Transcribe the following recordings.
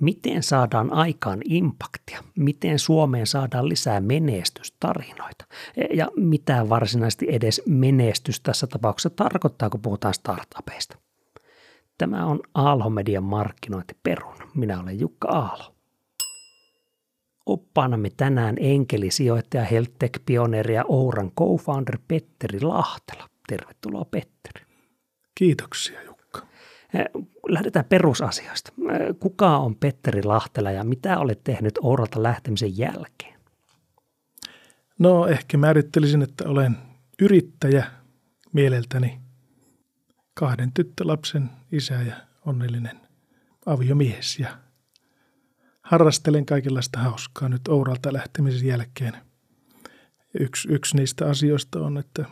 Miten saadaan aikaan impaktia? Miten Suomeen saadaan lisää menestystarinoita? Ja mitä varsinaisesti edes menestys tässä tapauksessa tarkoittaa, kun puhutaan startupeista? Tämä on Aalho Median markkinointiperun. Minä olen Jukka Aalo. Oppaanamme tänään enkelisijoittaja HealthTech-pioneeri ja Ouran co-founder Petteri Lahtela. Tervetuloa Petteri. Kiitoksia lähdetään perusasioista. Eh, kuka on Petteri Lahtela ja mitä olet tehnyt Ouralta lähtemisen jälkeen? No ehkä määrittelisin, että olen yrittäjä mieleltäni, kahden tyttölapsen isä ja onnellinen aviomies ja harrastelen kaikenlaista hauskaa nyt Ouralta lähtemisen jälkeen. Yksi, yksi niistä asioista on, että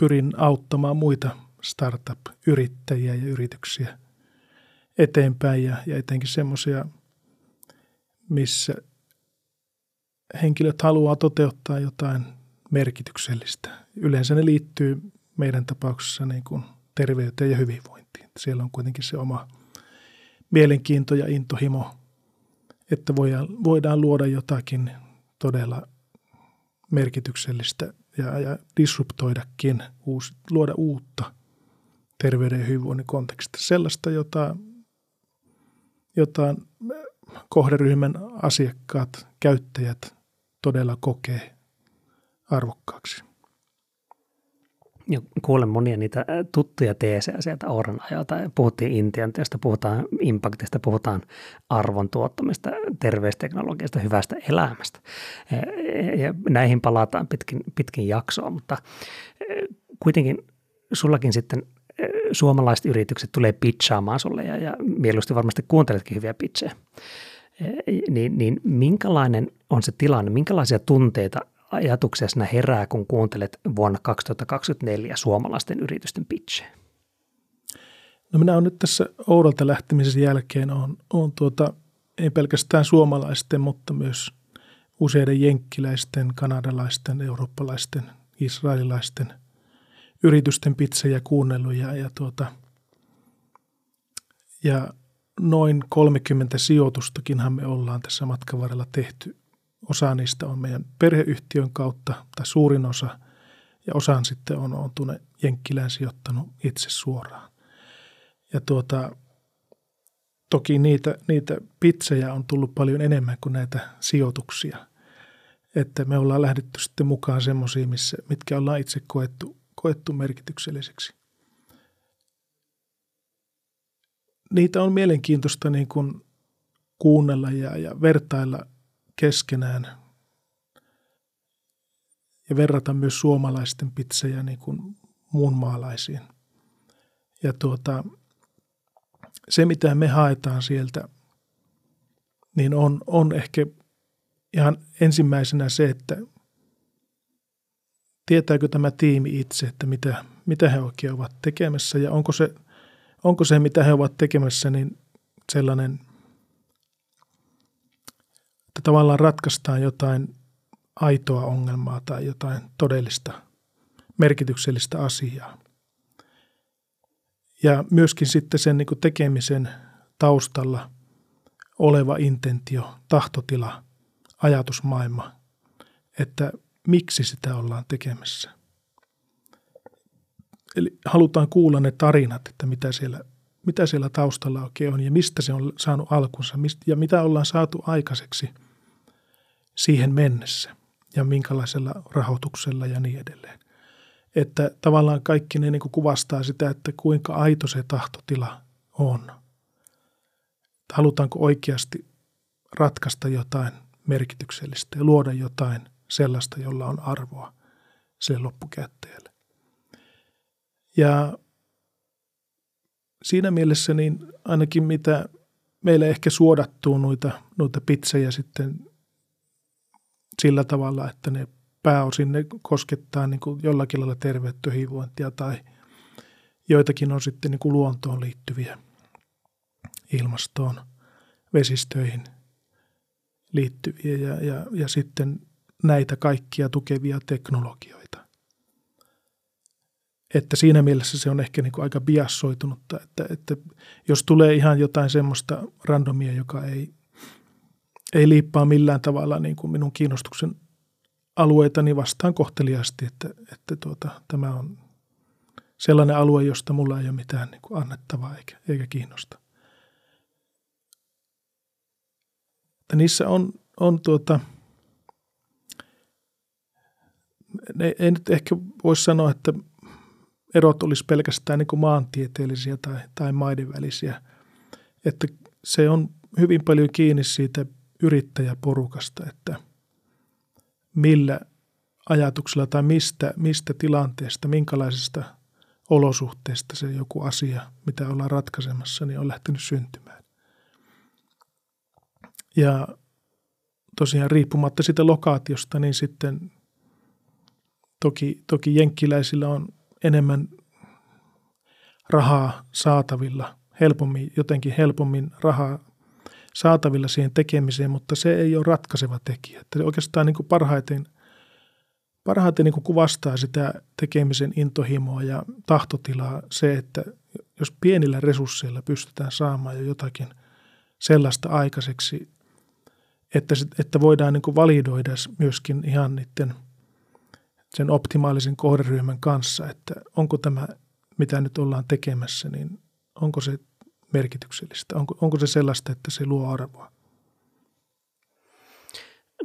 pyrin auttamaan muita startup-yrittäjiä ja yrityksiä eteenpäin ja, ja etenkin semmoisia, missä henkilöt haluaa toteuttaa jotain merkityksellistä. Yleensä ne liittyy meidän tapauksessa niin kuin terveyteen ja hyvinvointiin. Siellä on kuitenkin se oma mielenkiinto ja intohimo, että voidaan, voidaan luoda jotakin todella merkityksellistä ja, ja disruptoidakin, uusi, luoda uutta terveyden ja hyvinvoinnin kontekstissa. Sellaista, jota, jota kohderyhmän asiakkaat, käyttäjät todella kokee arvokkaaksi. Ja kuulen monia niitä tuttuja teesejä sieltä Auran ajalta. Puhuttiin Intianteesta, puhutaan impactista, puhutaan arvon tuottamista, terveysteknologiasta, hyvästä elämästä. Ja näihin palataan pitkin, pitkin jaksoa, mutta kuitenkin sullakin sitten suomalaiset yritykset tulee pitchaamaan sulle ja, ja mieluusti varmasti kuunteletkin hyviä pitchejä. Niin, niin minkälainen on se tilanne, minkälaisia tunteita ajatuksia sinä herää, kun kuuntelet vuonna 2024 suomalaisten yritysten pitchejä? No minä olen nyt tässä Oudolta lähtemisen jälkeen on, on tuota, ei pelkästään suomalaisten, mutta myös useiden jenkkiläisten, kanadalaisten, eurooppalaisten, israelilaisten yritysten pizzejä kuunnellut ja, ja, tuota, ja noin 30 sijoitustakinhan me ollaan tässä matkan varrella tehty Osa niistä on meidän perheyhtiön kautta, tai suurin osa, ja osan sitten on, on tuonne Jenkkilään sijoittanut itse suoraan. Ja tuota, toki niitä, niitä pitsejä on tullut paljon enemmän kuin näitä sijoituksia. Että me ollaan lähdetty sitten mukaan semmoisiin, mitkä ollaan itse koettu, koettu merkitykselliseksi. Niitä on mielenkiintoista niin kuin kuunnella ja, ja vertailla – keskenään ja verrata myös suomalaisten pizzejä niin kuin muun maalaisiin. Ja tuota, se, mitä me haetaan sieltä, niin on, on ehkä ihan ensimmäisenä se, että tietääkö tämä tiimi itse, että mitä, mitä he oikein ovat tekemässä ja onko se, onko se, mitä he ovat tekemässä, niin sellainen että tavallaan ratkaistaan jotain aitoa ongelmaa tai jotain todellista merkityksellistä asiaa. Ja myöskin sitten sen niin tekemisen taustalla oleva intentio, tahtotila, ajatusmaailma, että miksi sitä ollaan tekemässä. Eli halutaan kuulla ne tarinat, että mitä siellä, mitä siellä taustalla oikein on ja mistä se on saanut alkunsa ja mitä ollaan saatu aikaiseksi – siihen mennessä ja minkälaisella rahoituksella ja niin edelleen. Että tavallaan kaikki ne niin kuin kuvastaa sitä, että kuinka aito se tahtotila on. Halutaanko oikeasti ratkaista jotain merkityksellistä ja luoda jotain sellaista, jolla on arvoa sille loppukäyttäjälle. Ja siinä mielessä niin ainakin mitä meille ehkä suodattuu noita, noita pizzejä sitten sillä tavalla, että ne pääosin ne koskettaa niin kuin jollakin lailla terveyttä, hyvinvointia tai joitakin on sitten niin kuin luontoon liittyviä ilmastoon, vesistöihin liittyviä ja, ja, ja sitten näitä kaikkia tukevia teknologioita. että siinä mielessä se on ehkä niin kuin aika biassoitunutta, että, että jos tulee ihan jotain semmoista randomia, joka ei, ei liippaa millään tavalla niin kuin minun kiinnostuksen alueita, niin vastaan kohteliaasti, että, että tuota, tämä on sellainen alue, josta mulla ei ole mitään niin kuin annettavaa eikä, eikä kiinnosta. Että niissä on, on tuota, ne, ei nyt ehkä voisi sanoa, että erot olisi pelkästään niin kuin maantieteellisiä tai, tai maiden välisiä. Että se on hyvin paljon kiinni siitä yrittäjäporukasta, että millä ajatuksella tai mistä, mistä tilanteesta, minkälaisesta olosuhteesta se joku asia, mitä ollaan ratkaisemassa, niin on lähtenyt syntymään. Ja tosiaan riippumatta siitä lokaatiosta, niin sitten toki, toki jenkkiläisillä on enemmän rahaa saatavilla, helpommin, jotenkin helpommin rahaa saatavilla siihen tekemiseen, mutta se ei ole ratkaiseva tekijä. Että oikeastaan niin kuin parhaiten, parhaiten niin kuin kuvastaa sitä tekemisen intohimoa ja tahtotilaa se, että jos pienillä resursseilla pystytään saamaan jo jotakin sellaista aikaiseksi, että, että voidaan niin kuin validoida myöskin ihan niiden – sen optimaalisen kohderyhmän kanssa, että onko tämä, mitä nyt ollaan tekemässä, niin onko se merkityksellistä, onko, onko se sellaista, että se luo arvoa.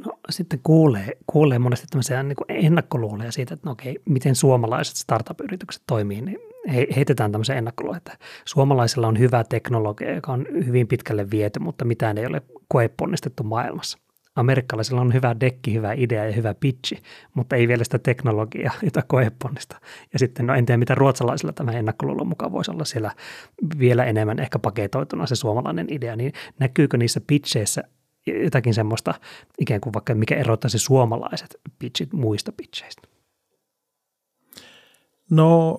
No sitten kuulee, kuulee monesti tämmöisiä niin ennakkoluuleja siitä, että no okei, miten suomalaiset startup-yritykset toimii, niin he, heitetään tämmöisen ennakkoluuleja, että suomalaisilla on hyvä teknologia, joka on hyvin pitkälle viety, mutta mitään ei ole koeponnistettu maailmassa amerikkalaisilla on hyvä dekki, hyvä idea ja hyvä pitchi, mutta ei vielä sitä teknologiaa, jota koeponnista. Ja sitten, no en tiedä mitä ruotsalaisilla tämä ennakkoluulon mukaan voisi olla siellä vielä enemmän ehkä paketoituna se suomalainen idea, niin näkyykö niissä pitcheissä jotakin semmoista ikään kuin vaikka mikä erottaisi suomalaiset pitchit muista pitcheistä? No,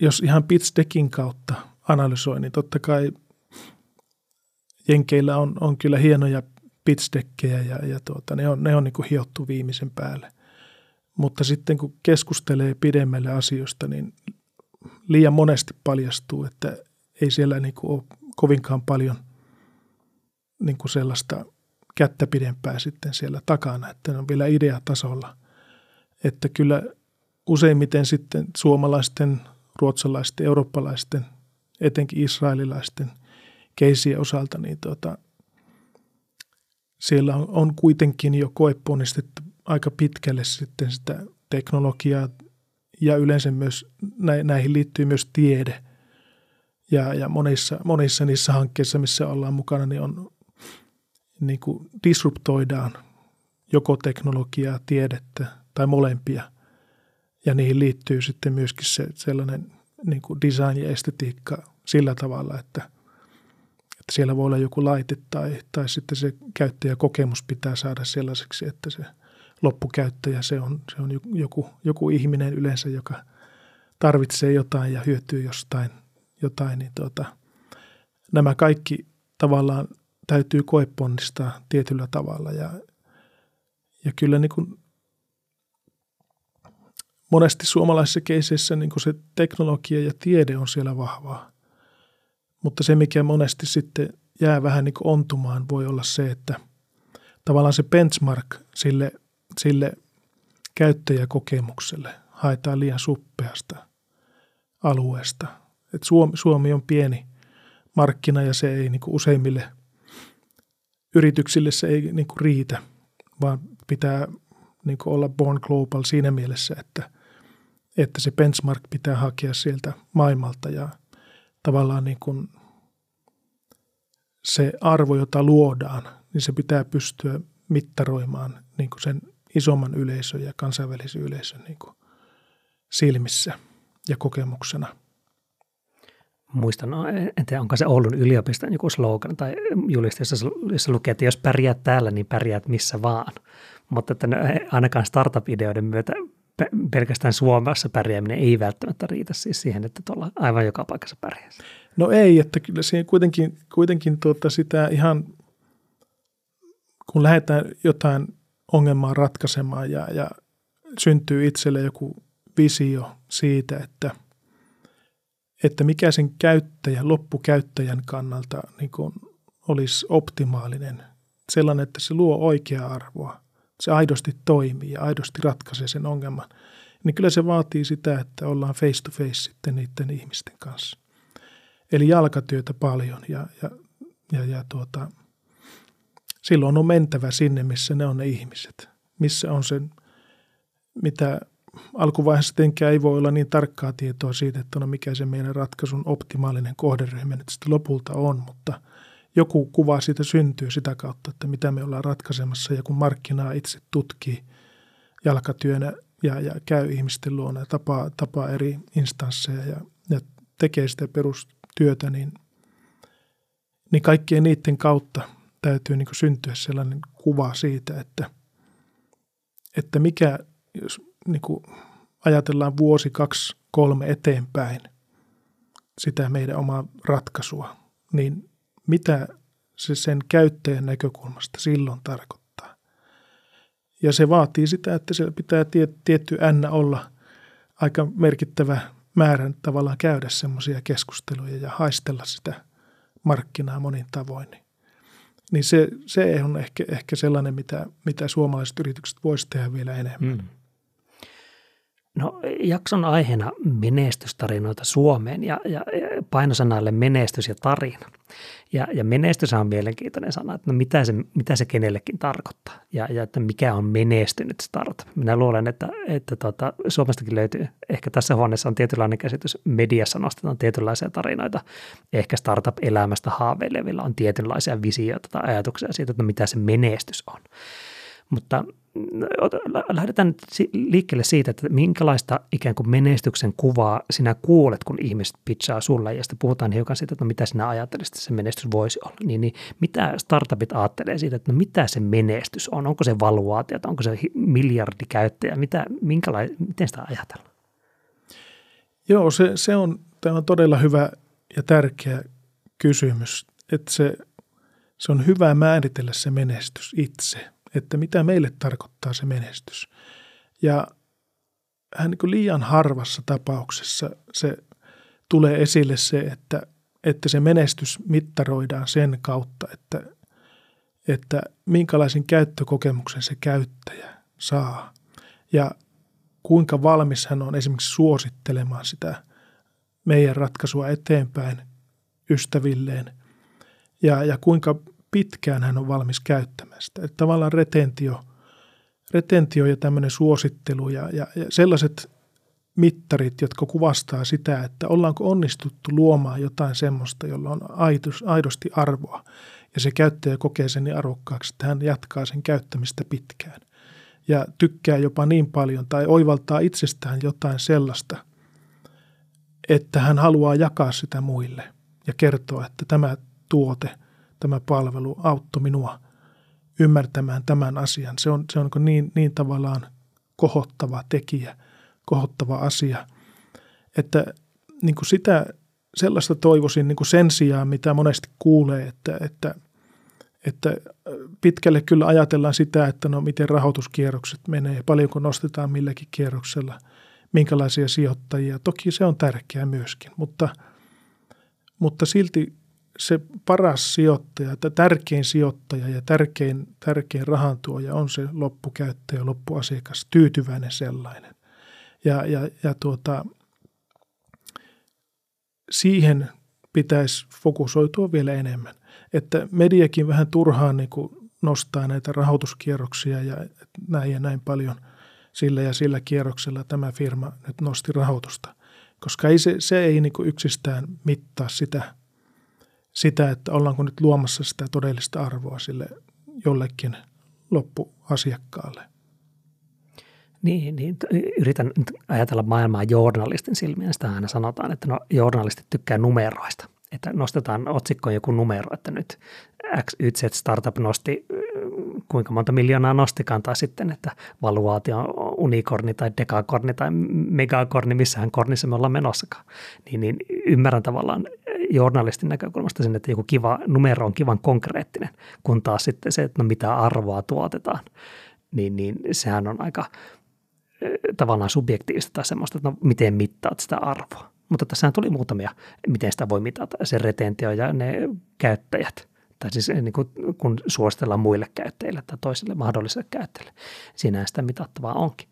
jos ihan pitch deckin kautta analysoi, niin totta kai Jenkeillä on, on kyllä hienoja pitchdekkejä ja, ja tuota, ne on, ne on niin kuin hiottu viimeisen päälle. Mutta sitten kun keskustelee pidemmälle asioista, niin liian monesti paljastuu, että ei siellä niin kuin ole kovinkaan paljon niin kuin sellaista kättä pidempää sitten siellä takana, että ne on vielä ideatasolla. Että kyllä useimmiten sitten suomalaisten, ruotsalaisten, eurooppalaisten, etenkin israelilaisten keisien osalta, niin tuota, siellä on, kuitenkin jo koeponnistettu aika pitkälle sitten sitä teknologiaa ja yleensä myös näihin liittyy myös tiede. Ja, ja monissa, monissa niissä hankkeissa, missä ollaan mukana, niin on niin kuin disruptoidaan joko teknologiaa, tiedettä tai molempia. Ja niihin liittyy sitten myöskin se sellainen niin kuin design ja estetiikka sillä tavalla, että – että siellä voi olla joku laite tai, tai sitten se käyttäjäkokemus pitää saada sellaiseksi, että se loppukäyttäjä, se on, se on joku, joku ihminen yleensä, joka tarvitsee jotain ja hyötyy jostain jotain, niin tuota, nämä kaikki tavallaan täytyy koeponnistaa tietyllä tavalla ja, ja kyllä niin kuin monesti suomalaisissa keiseissä niin kuin se teknologia ja tiede on siellä vahvaa. Mutta se, mikä monesti sitten jää vähän niin ontumaan, voi olla se, että tavallaan se benchmark sille, sille käyttäjäkokemukselle haetaan liian suppeasta alueesta. Et Suomi, Suomi on pieni markkina ja se ei niin useimmille yrityksille se ei niin riitä, vaan pitää niin olla born global siinä mielessä, että, että se benchmark pitää hakea sieltä maailmalta ja – tavallaan niin kuin se arvo, jota luodaan, niin se pitää pystyä mittaroimaan niin kuin sen isomman yleisön ja kansainvälisen yleisön niin kuin silmissä ja kokemuksena. Muistan, no, en tiedä onko se Oulun yliopiston joku slogan tai juliste, jossa lukee, että jos pärjäät täällä, niin pärjäät missä vaan. Mutta että ainakaan startup-ideoiden myötä pelkästään Suomessa pärjääminen ei välttämättä riitä siis siihen, että tuolla aivan joka paikassa pärjää. No ei, että kyllä siinä kuitenkin, kuitenkin tuota sitä ihan, kun lähdetään jotain ongelmaa ratkaisemaan ja, ja syntyy itselle joku visio siitä, että, että mikä sen käyttäjän, loppukäyttäjän kannalta niin kuin olisi optimaalinen. Sellainen, että se luo oikeaa arvoa. Se aidosti toimii ja aidosti ratkaisee sen ongelman. Niin kyllä se vaatii sitä, että ollaan face to face sitten niiden ihmisten kanssa. Eli jalkatyötä paljon ja, ja, ja, ja tuota, silloin on mentävä sinne, missä ne on ne ihmiset. Missä on sen, mitä alkuvaiheessa tietenkään ei voi olla niin tarkkaa tietoa siitä, että no mikä se meidän ratkaisun optimaalinen kohderyhmä nyt sitten lopulta on, mutta joku kuva siitä syntyy sitä kautta, että mitä me ollaan ratkaisemassa. Ja kun markkinaa itse tutkii jalkatyönä ja, ja käy ihmisten luona ja tapaa, tapaa eri instansseja ja, ja tekee sitä perustyötä, niin, niin kaikkien niiden kautta täytyy niin syntyä sellainen kuva siitä, että, että mikä, jos niin kuin ajatellaan vuosi, kaksi, kolme eteenpäin sitä meidän omaa ratkaisua, niin mitä se sen käyttäjän näkökulmasta silloin tarkoittaa. Ja se vaatii sitä, että se pitää tietty n olla aika merkittävä määrän tavallaan käydä semmoisia keskusteluja ja haistella sitä markkinaa monin tavoin. Niin se, se on ehkä, ehkä sellainen, mitä, mitä suomalaiset yritykset voisivat tehdä vielä enemmän. Mm. No jakson aiheena menestystarinoita Suomeen ja, ja, painosanalle menestys ja tarina. Ja, ja menestys on mielenkiintoinen sana, että no mitä, se, mitä se kenellekin tarkoittaa ja, ja että mikä on menestynyt startup. Minä luulen, että, että tuota, Suomestakin löytyy, ehkä tässä huoneessa on tietynlainen käsitys, mediassa nostetaan tietynlaisia tarinoita, ehkä startup-elämästä haaveilevilla on tietynlaisia visioita tai ajatuksia siitä, että no mitä se menestys on. Mutta lähdetään nyt liikkeelle siitä, että minkälaista ikään kuin menestyksen kuvaa sinä kuulet, kun ihmiset pitchaa sulle, ja sitten puhutaan hiukan siitä, että no mitä sinä ajattelisit, että se menestys voisi olla. Niin, niin mitä startupit ajattelee siitä, että no mitä se menestys on? Onko se valuaatio, onko se miljardi käyttäjä? Mitä, miten sitä ajatellaan? Joo, se, se on, tämä on todella hyvä ja tärkeä kysymys, että se, se on hyvä määritellä se menestys itse – että mitä meille tarkoittaa se menestys. Ja hän niin liian harvassa tapauksessa se tulee esille se, että, että se menestys mittaroidaan sen kautta, että, että minkälaisen käyttökokemuksen se käyttäjä saa ja kuinka valmis hän on esimerkiksi suosittelemaan sitä meidän ratkaisua eteenpäin ystävilleen ja, ja kuinka pitkään hän on valmis käyttämään sitä. Että tavallaan retentio, retentio ja tämmöinen suosittelu ja, ja, ja sellaiset mittarit, jotka kuvastaa sitä, että ollaanko onnistuttu luomaan jotain semmoista, jolla on aidos, aidosti arvoa. Ja se käyttäjä kokee sen niin arvokkaaksi, että hän jatkaa sen käyttämistä pitkään. Ja tykkää jopa niin paljon tai oivaltaa itsestään jotain sellaista, että hän haluaa jakaa sitä muille ja kertoa, että tämä tuote – tämä palvelu auttoi minua ymmärtämään tämän asian. Se on, se on niin, niin tavallaan kohottava tekijä, kohottava asia, että niin kuin sitä sellaista toivoisin niin kuin sen sijaan, mitä monesti kuulee, että, että, että pitkälle kyllä ajatellaan sitä, että no miten rahoituskierrokset menee, paljonko nostetaan milläkin kierroksella, minkälaisia sijoittajia. Toki se on tärkeää myöskin, mutta, mutta silti se paras sijoittaja, että tärkein sijoittaja ja tärkein, tärkein rahantuoja on se loppukäyttäjä, loppuasiakas, tyytyväinen sellainen. Ja, ja, ja tuota, siihen pitäisi fokusoitua vielä enemmän. Että mediakin vähän turhaan niin kuin nostaa näitä rahoituskierroksia ja näin ja näin paljon sillä ja sillä kierroksella tämä firma nyt nosti rahoitusta. Koska ei se, se ei niin kuin yksistään mittaa sitä – sitä, että ollaanko nyt luomassa sitä todellista arvoa sille jollekin loppuasiakkaalle. Niin, niin, yritän ajatella maailmaa journalistin silmiä. Sitä aina sanotaan, että no, journalistit tykkää numeroista. Että nostetaan otsikkoon joku numero, että nyt XYZ Startup nosti, kuinka monta miljoonaa nostikaan, tai sitten, että valuaatio on unikorni tai dekakorni tai megakorni, missähän kornissa me ollaan menossakaan. Niin, niin ymmärrän tavallaan journalistin näkökulmasta sen, että joku kiva numero on kivan konkreettinen, kun taas sitten se, että no mitä arvoa tuotetaan, niin, niin sehän on aika tavallaan subjektiivista tai semmoista, että no, miten mittaat sitä arvoa. Mutta tässä tuli muutamia, miten sitä voi mitata, se retentio ja ne käyttäjät. Tai siis niin kuin, kun suositellaan muille käyttäjille tai toisille mahdollisille käyttäjille. Siinä sitä mitattavaa onkin.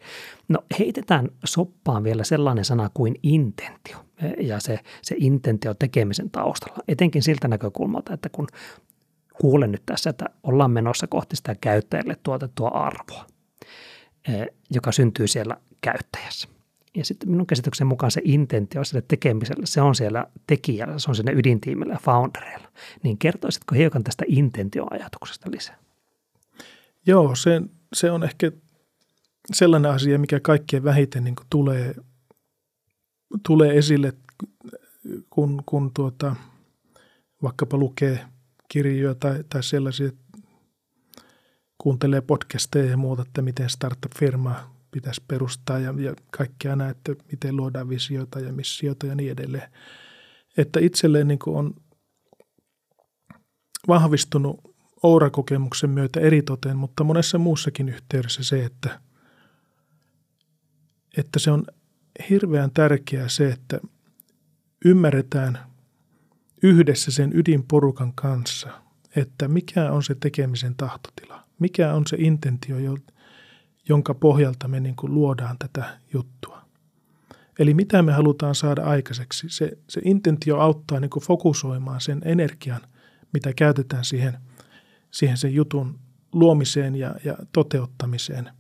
No heitetään soppaan vielä sellainen sana kuin intentio ja se, se intentio tekemisen taustalla. Etenkin siltä näkökulmalta, että kun kuulen nyt tässä, että ollaan menossa kohti sitä käyttäjille tuotettua arvoa, joka syntyy siellä käyttäjässä – ja sitten minun käsityksen mukaan se intentio sille tekemiselle, se on siellä tekijällä, se on sinne ydintiimillä ja foundereilla. Niin kertoisitko hiukan tästä intentioajatuksesta lisää? Joo, se, se on ehkä sellainen asia, mikä kaikkien vähiten niin tulee, tulee esille, kun, kun tuota, vaikkapa lukee kirjoja tai, tai sellaisia, kuuntelee podcasteja ja muuta, että miten startup-firma pitäisi perustaa ja, ja kaikkea näin, että miten luodaan visioita ja missioita ja niin edelleen. Että itselleen niin on vahvistunut Oura-kokemuksen myötä eritoten, mutta monessa muussakin yhteydessä se, että, että se on hirveän tärkeää se, että ymmärretään yhdessä sen ydinporukan kanssa, että mikä on se tekemisen tahtotila, mikä on se intentio, jonka pohjalta me niin kuin luodaan tätä juttua. Eli mitä me halutaan saada aikaiseksi. Se, se intentio auttaa niin kuin fokusoimaan sen energian, mitä käytetään siihen, siihen sen jutun luomiseen ja, ja toteuttamiseen.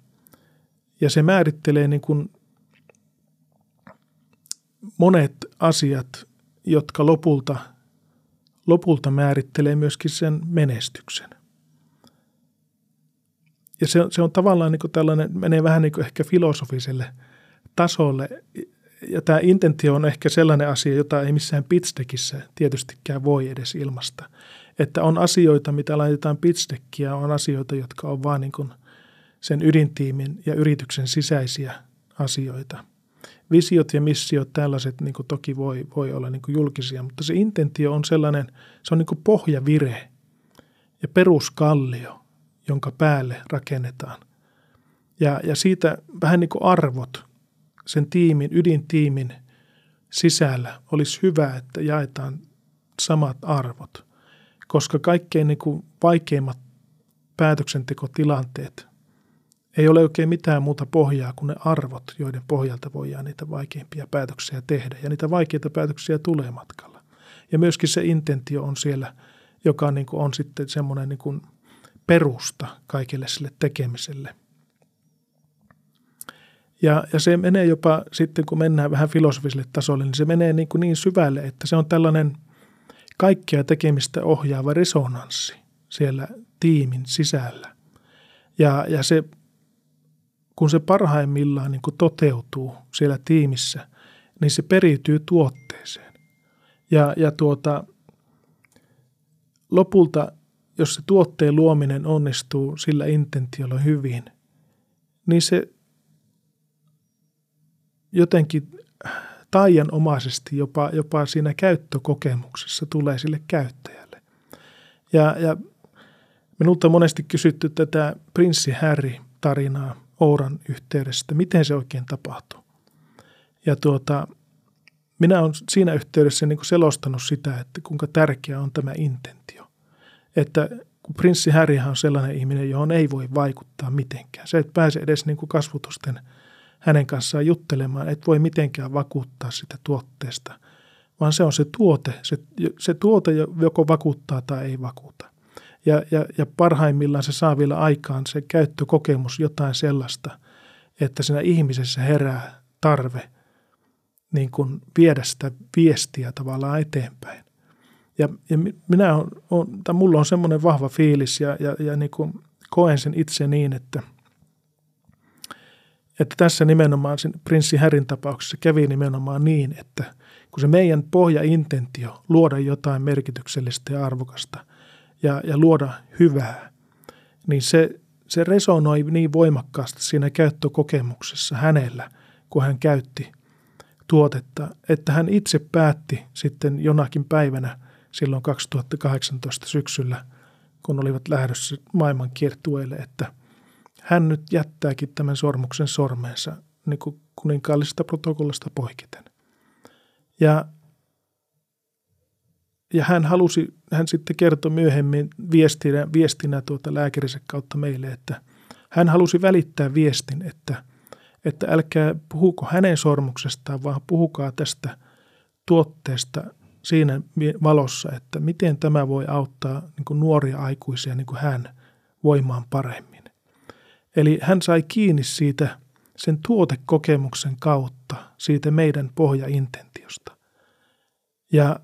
Ja se määrittelee niin kuin monet asiat, jotka lopulta, lopulta määrittelee myöskin sen menestyksen ja se, se on tavallaan niin kuin tällainen, menee vähän niin kuin ehkä filosofiselle tasolle. Ja tämä intentio on ehkä sellainen asia, jota ei missään pitchdekissä tietystikään voi edes ilmasta. Että on asioita, mitä laitetaan pitchdeckiä, on asioita, jotka on vaan niin kuin sen ydintiimin ja yrityksen sisäisiä asioita. Visiot ja missiot, tällaiset niin kuin toki voi, voi olla niin kuin julkisia, mutta se intentio on sellainen, se on niin kuin pohjavire ja peruskallio, jonka päälle rakennetaan. Ja, ja siitä vähän niin kuin arvot sen tiimin, ydintiimin sisällä olisi hyvä, että jaetaan samat arvot, koska kaikkein niin kuin vaikeimmat päätöksentekotilanteet ei ole oikein mitään muuta pohjaa kuin ne arvot, joiden pohjalta voidaan niitä vaikeimpia päätöksiä tehdä. Ja niitä vaikeita päätöksiä tulee matkalla. Ja myöskin se intentio on siellä, joka niin kuin on sitten semmoinen niin kuin – perusta kaikille sille tekemiselle. Ja, ja se menee jopa sitten, kun mennään vähän filosofiselle tasolle, niin se menee niin, kuin niin syvälle, että se on tällainen kaikkea tekemistä ohjaava resonanssi siellä tiimin sisällä. Ja, ja se, kun se parhaimmillaan niin kuin toteutuu siellä tiimissä, niin se periytyy tuotteeseen. Ja, ja tuota, lopulta jos se tuotteen luominen onnistuu sillä intentiolla hyvin, niin se jotenkin taianomaisesti jopa, jopa siinä käyttökokemuksessa tulee sille käyttäjälle. Ja, ja minulta on monesti kysytty tätä prinssi Harry-tarinaa Ouran yhteydestä, miten se oikein tapahtuu. Ja tuota, minä olen siinä yhteydessä niin selostanut sitä, että kuinka tärkeä on tämä intentio että kun prinssi Harryhan on sellainen ihminen, johon ei voi vaikuttaa mitenkään. Se et pääse edes niin kuin kasvutusten hänen kanssaan juttelemaan, et voi mitenkään vakuuttaa sitä tuotteesta, vaan se on se tuote. Se, se tuote joko vakuuttaa tai ei vakuuta. Ja, ja, ja parhaimmillaan se saa vielä aikaan se käyttökokemus jotain sellaista, että siinä ihmisessä herää tarve niin kuin viedä sitä viestiä tavallaan eteenpäin. Ja, ja minä on, on, tai mulla on semmoinen vahva fiilis ja, ja, ja niin kuin koen sen itse niin, että, että tässä nimenomaan sen prinssi Härin tapauksessa kävi nimenomaan niin, että kun se meidän pohjaintentio luoda jotain merkityksellistä ja arvokasta ja, ja luoda hyvää, niin se, se resonoi niin voimakkaasti siinä käyttökokemuksessa hänellä, kun hän käytti tuotetta, että hän itse päätti sitten jonakin päivänä – silloin 2018 syksyllä, kun olivat lähdössä maailman kiertueelle, että hän nyt jättääkin tämän sormuksen sormeensa niin kuin kuninkaallisesta protokollasta poiketen. Ja, ja hän halusi, hän sitten kertoi myöhemmin viestinä, viestinä tuota lääkärinsä kautta meille, että hän halusi välittää viestin, että, että älkää puhuko hänen sormuksestaan, vaan puhukaa tästä tuotteesta siinä valossa, että miten tämä voi auttaa niin nuoria aikuisia niin kuin hän voimaan paremmin. Eli hän sai kiinni siitä sen tuotekokemuksen kautta, siitä meidän pohjaintentiosta. Ja,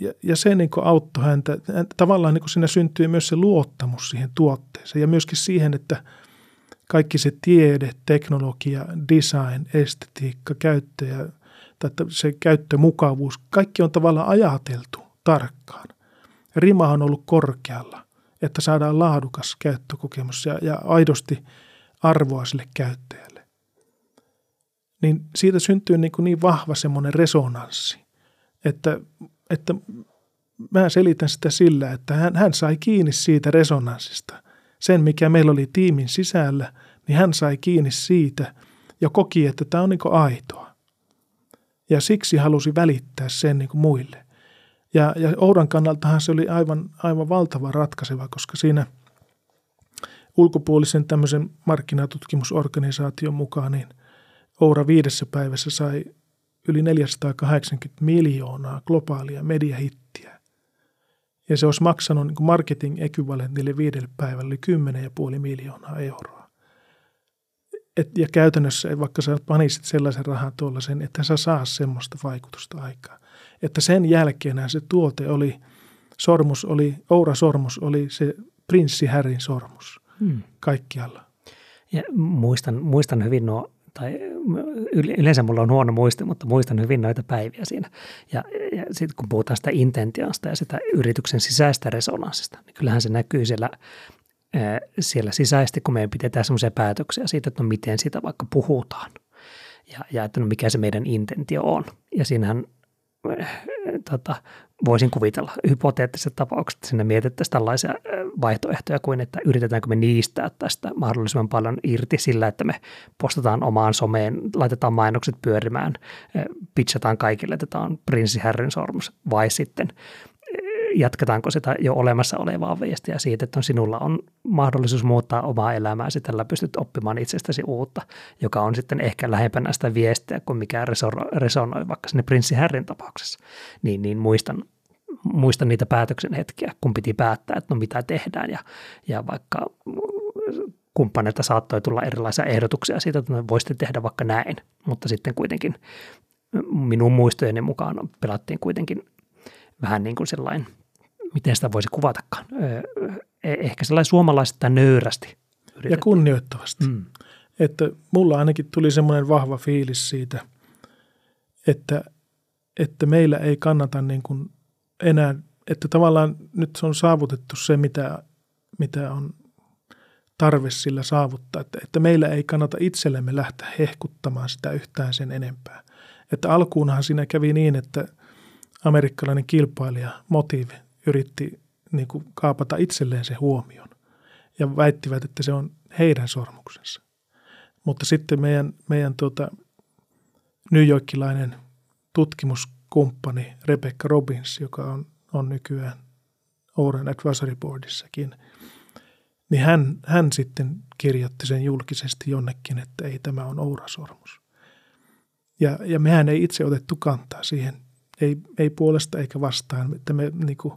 ja, ja se niin auttoi häntä. Tavallaan niin siinä syntyi myös se luottamus siihen tuotteeseen ja myöskin siihen, että kaikki se tiede, teknologia, design, estetiikka, käyttö ja tai se käyttömukavuus, kaikki on tavallaan ajateltu tarkkaan. Rima on ollut korkealla, että saadaan laadukas käyttökokemus ja, ja aidosti arvoa sille käyttäjälle. Niin siitä syntyy niin, kuin niin vahva semmoinen resonanssi, että, että mä selitän sitä sillä, että hän, hän sai kiinni siitä resonanssista. Sen, mikä meillä oli tiimin sisällä, niin hän sai kiinni siitä ja koki, että tämä on niin aitoa. Ja siksi halusi välittää sen niin kuin muille. Ja, ja Oudan kannaltahan se oli aivan, aivan valtava ratkaiseva, koska siinä ulkopuolisen tämmöisen markkinatutkimusorganisaation mukaan niin Oura viidessä päivässä sai yli 480 miljoonaa globaalia mediahittiä. Ja se olisi maksanut niin marketing ekvivalentille viidelle päivälle 10,5 miljoonaa euroa. Et, ja käytännössä, vaikka sä panisit sellaisen rahan tuollaisen, että sä saa semmoista vaikutusta aikaa. Että sen jälkeen se tuote oli, sormus oli, Oura sormus oli se prinssi Härin sormus hmm. kaikkialla. Ja muistan, muistan hyvin nuo, tai yleensä mulla on huono muisti, mutta muistan hyvin noita päiviä siinä. Ja, ja sitten kun puhutaan sitä intentiosta ja sitä yrityksen sisäistä resonanssista, niin kyllähän se näkyy siellä siellä sisäisesti, kun meidän pitää tehdä semmoisia päätöksiä siitä, että no miten sitä vaikka puhutaan ja, ja että no mikä se meidän intentio on. Ja siinähän tota, voisin kuvitella hypoteettiset tapaukset, että sinne mietittäisiin tällaisia vaihtoehtoja kuin, että yritetäänkö me niistää tästä mahdollisimman paljon irti sillä, että me postataan omaan someen, laitetaan mainokset pyörimään, pitchataan kaikille, että tämä on prinssi Härrin sormus, vai sitten jatketaanko sitä jo olemassa olevaa viestiä siitä, että sinulla on mahdollisuus muuttaa omaa elämääsi, tällä pystyt oppimaan itsestäsi uutta, joka on sitten ehkä lähempänä sitä viestiä kuin mikä resonoi vaikka sinne prinssi Härrin tapauksessa. Niin, niin muistan, muistan niitä päätöksen hetkiä, kun piti päättää, että no mitä tehdään ja, ja vaikka kumppaneilta saattoi tulla erilaisia ehdotuksia siitä, että no voisitte tehdä vaikka näin, mutta sitten kuitenkin minun muistojeni mukaan pelattiin kuitenkin vähän niin kuin sellainen, miten sitä voisi kuvatakaan, e, ehkä sellainen suomalaisista nöyrästi. Yritetty. Ja kunnioittavasti. Mm. Että mulla ainakin tuli semmoinen vahva fiilis siitä, että, että meillä ei kannata niin kuin enää, että tavallaan nyt se on saavutettu se, mitä, mitä on tarve sillä saavuttaa, että, että meillä ei kannata itsellemme lähteä hehkuttamaan sitä yhtään sen enempää. Että alkuunhan siinä kävi niin, että amerikkalainen kilpailija Motive yritti niin kuin kaapata itselleen se huomion ja väittivät, että se on heidän sormuksensa. Mutta sitten meidän, meidän tuota, New Yorkilainen tutkimuskumppani Rebecca Robbins, joka on, on nykyään Oren Advisory Boardissakin, niin hän, hän sitten kirjoitti sen julkisesti jonnekin, että ei tämä on Oura-sormus. Ja, ja mehän ei itse otettu kantaa siihen ei, ei puolesta eikä vastaan. Että me, niin kuin,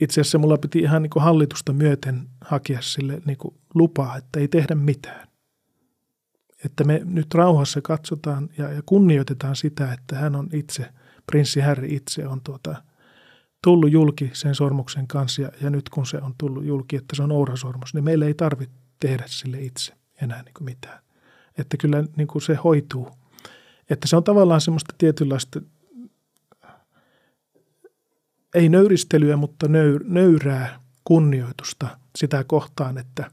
itse asiassa mulla piti ihan niin kuin hallitusta myöten hakea sille niin kuin lupaa, että ei tehdä mitään. Että me nyt rauhassa katsotaan ja, ja kunnioitetaan sitä, että hän on itse, prinssi Harry itse on tuota, tullut julki sen sormuksen kanssa ja, ja nyt kun se on tullut julki, että se on ourasormus, niin meillä ei tarvitse tehdä sille itse enää niin kuin mitään. Että kyllä niin kuin se hoituu. Että se on tavallaan semmoista tietynlaista ei nöyristelyä, mutta nöyr, nöyrää kunnioitusta sitä kohtaan, että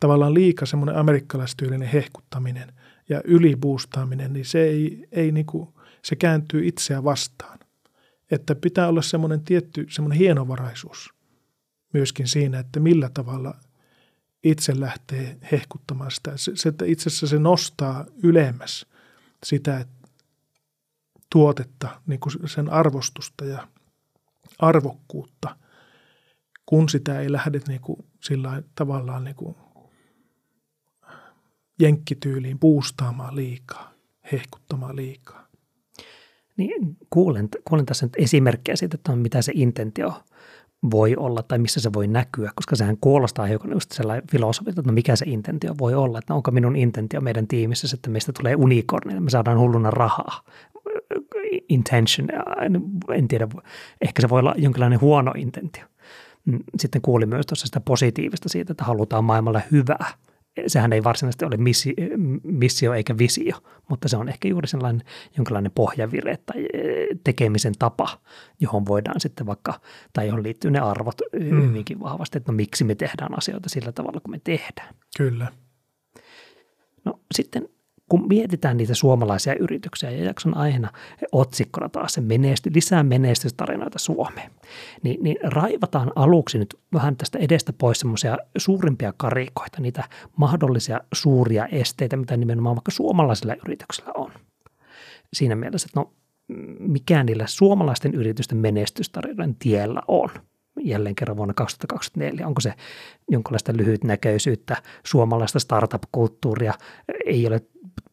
tavallaan liika semmoinen amerikkalaistyylinen hehkuttaminen ja ylibuustaaminen, niin se, ei, ei niin kuin, se kääntyy itseä vastaan. Että pitää olla semmoinen tietty semmoinen hienovaraisuus myöskin siinä, että millä tavalla itse lähtee hehkuttamaan sitä. Se, se että itse asiassa se nostaa ylemmäs sitä tuotetta, niin kuin sen arvostusta ja arvokkuutta, kun sitä ei lähde niin kuin sillä tavallaan niin kuin jenkkityyliin puustaamaan liikaa, hehkuttamaan liikaa. Niin, kuulen, kuulen tässä nyt esimerkkejä siitä, että on mitä se intentio voi olla tai missä se voi näkyä, koska sehän kuulostaa hiukan just sellainen filosofia, että no mikä se intentio voi olla, että onko minun intentio meidän tiimissä, että meistä tulee unicorni, että me saadaan hulluna rahaa. Intention, en tiedä, ehkä se voi olla jonkinlainen huono intentio. Mm, sitten kuulin myös tuossa sitä positiivista siitä, että halutaan maailmalle hyvää – sehän ei varsinaisesti ole missi, missio eikä visio, mutta se on ehkä juuri sellainen jonkinlainen pohjavire tai e, tekemisen tapa, johon voidaan sitten vaikka, tai johon liittyy ne arvot mm. hyvinkin vahvasti, että no miksi me tehdään asioita sillä tavalla, kun me tehdään. Kyllä. No sitten kun mietitään niitä suomalaisia yrityksiä ja jakson aiheena otsikkona taas se menesty, lisää menestystarinoita Suomeen, niin, niin raivataan aluksi nyt vähän tästä edestä pois semmoisia suurimpia karikoita, niitä mahdollisia suuria esteitä, mitä nimenomaan vaikka suomalaisilla yrityksillä on. Siinä mielessä, että no mikä niillä suomalaisten yritysten menestystarinoiden tiellä on – jälleen kerran vuonna 2024? Onko se jonkinlaista lyhytnäköisyyttä, suomalaista startup-kulttuuria, ei ole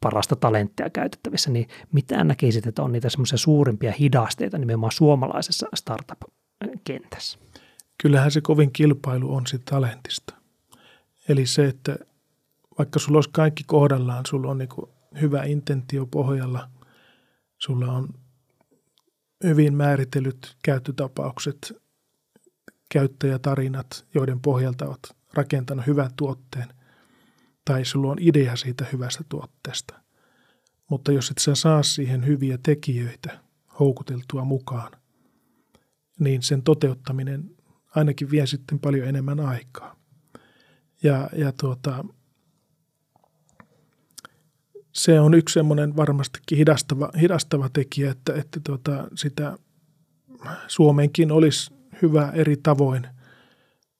parasta talenttia käytettävissä, niin mitä näkisit, että on niitä semmoisia suurimpia hidasteita nimenomaan suomalaisessa startup-kentässä? Kyllähän se kovin kilpailu on siitä talentista. Eli se, että vaikka sulla olisi kaikki kohdallaan, sulla on niin hyvä intentio pohjalla, sulla on hyvin määritellyt käyttötapaukset, käyttäjätarinat, joiden pohjalta olet rakentanut hyvän tuotteen, tai sulla on idea siitä hyvästä tuotteesta. Mutta jos et sä saa siihen hyviä tekijöitä houkuteltua mukaan, niin sen toteuttaminen ainakin vie sitten paljon enemmän aikaa. Ja, ja tuota, se on yksi semmoinen varmastikin hidastava, hidastava tekijä, että, että tuota, sitä Suomenkin olisi hyvä eri tavoin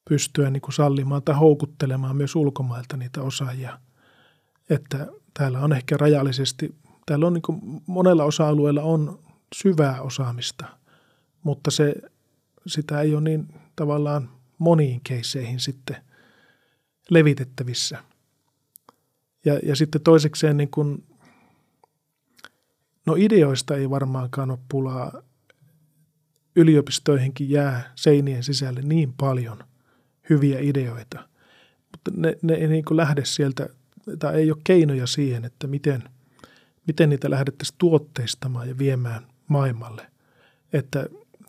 pystyä niin kuin sallimaan tai houkuttelemaan myös ulkomailta niitä osaajia. Että täällä on ehkä rajallisesti, täällä on niin kuin monella osa-alueella on syvää osaamista, mutta se, sitä ei ole niin tavallaan moniin keisseihin sitten levitettävissä. Ja, ja sitten toisekseen niin kuin, no ideoista ei varmaankaan ole pulaa. Yliopistoihinkin jää seinien sisälle niin paljon – hyviä ideoita, mutta ne, ne ei niin kuin lähde sieltä, tai ei ole keinoja siihen, että miten, miten niitä lähdettäisiin tuotteistamaan ja viemään maailmalle. Että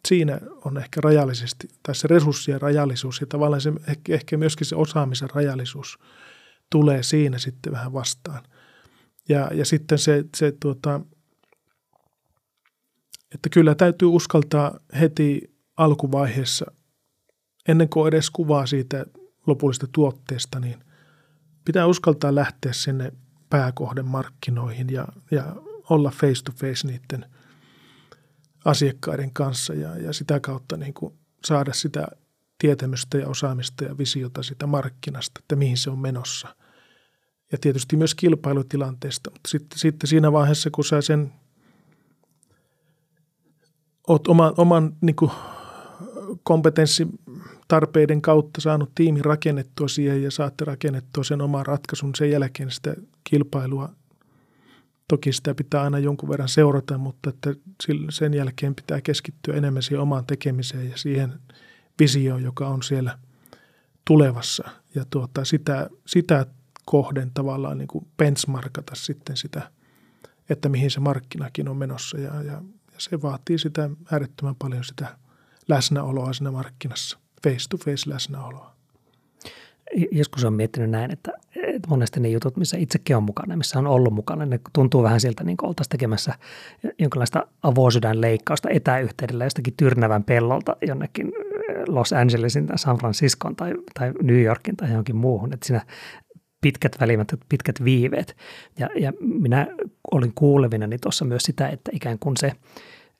siinä on ehkä rajallisesti, tai se resurssien rajallisuus ja tavallaan se, ehkä, myöskin se osaamisen rajallisuus tulee siinä sitten vähän vastaan. Ja, ja sitten se, se tuota, että kyllä täytyy uskaltaa heti alkuvaiheessa ennen kuin edes kuvaa siitä lopullisesta tuotteesta, niin pitää uskaltaa lähteä sinne pääkohden markkinoihin ja, ja olla face to face niiden asiakkaiden kanssa ja, ja sitä kautta niin kuin saada sitä tietämystä ja osaamista ja visiota sitä markkinasta, että mihin se on menossa. Ja tietysti myös kilpailutilanteesta, mutta sitten, sitten siinä vaiheessa, kun sä sen oot oman, oman niin kuin kompetenssi tarpeiden kautta saanut tiimin rakennettua siihen ja saatte rakennettua sen oman ratkaisun. Sen jälkeen sitä kilpailua, toki sitä pitää aina jonkun verran seurata, mutta että sen jälkeen pitää keskittyä enemmän siihen omaan tekemiseen ja siihen visioon, joka on siellä tulevassa. Ja tuota, sitä, sitä kohden tavallaan niin kuin benchmarkata sitten sitä, että mihin se markkinakin on menossa. Ja, ja, ja se vaatii sitä äärettömän paljon sitä läsnäoloa siinä markkinassa face-to-face läsnäoloa. Joskus on miettinyt näin, että, että monesti ne jutut, missä itsekin on mukana, missä on ollut mukana, ne tuntuu vähän siltä, niin kuin oltaisiin tekemässä jonkinlaista avosydän leikkausta etäyhteydellä jostakin Tyrnävän pellolta jonnekin eh, Los Angelesin tai San Franciscon tai, tai New Yorkin tai johonkin muuhun. Että siinä pitkät välimät, pitkät viiveet. Ja, ja minä olin kuulevina niin tuossa myös sitä, että ikään kuin se,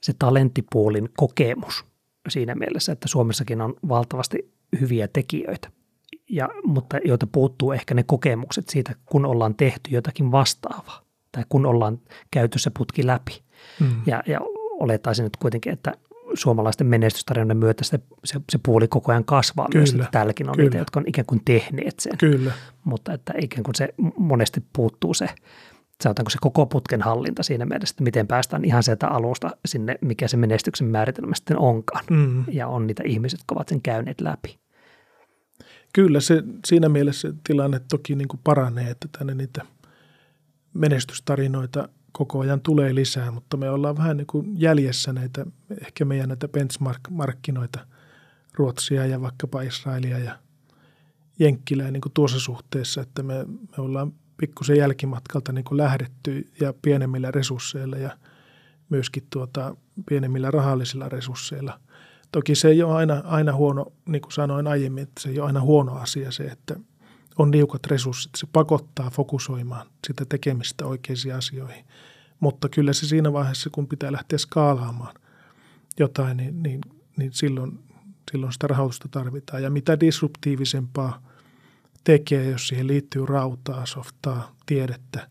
se talenttipuolin kokemus – siinä mielessä, että Suomessakin on valtavasti hyviä tekijöitä. ja, mutta joita puuttuu ehkä ne kokemukset siitä, kun ollaan tehty jotakin vastaavaa tai kun ollaan käyty se putki läpi. Mm. Ja, ja olettaisin nyt kuitenkin, että suomalaisten menestystarinoiden myötä se, se, se puoli koko ajan kasvaa kyllä, myös, että täälläkin on kyllä. niitä, jotka on ikään kuin tehneet sen. Kyllä. Mutta että ikään kuin se monesti puuttuu se, sanotaanko se koko putken hallinta siinä mielessä, että miten päästään ihan sieltä alusta sinne, mikä se menestyksen määritelmä sitten onkaan. Mm. Ja on niitä ihmiset, jotka ovat sen käyneet läpi. Kyllä, se, siinä mielessä tilanne toki niin kuin paranee, että tänne niitä menestystarinoita koko ajan tulee lisää, mutta me ollaan vähän niin kuin jäljessä näitä, ehkä meidän näitä benchmark-markkinoita, Ruotsia ja vaikkapa Israelia ja Jenkkilää niin kuin tuossa suhteessa, että me, me ollaan pikkusen jälkimatkalta niin kuin lähdetty ja pienemmillä resursseilla ja myöskin tuota, pienemmillä rahallisilla resursseilla. Toki se ei ole aina, aina huono, niin kuin sanoin aiemmin, että se ei ole aina huono asia se, että on niukat resurssit. Se pakottaa fokusoimaan sitä tekemistä oikeisiin asioihin. Mutta kyllä se siinä vaiheessa, kun pitää lähteä skaalaamaan jotain, niin, niin, niin silloin, silloin sitä rahoitusta tarvitaan. Ja mitä disruptiivisempaa tekee, jos siihen liittyy rautaa, softaa, tiedettä,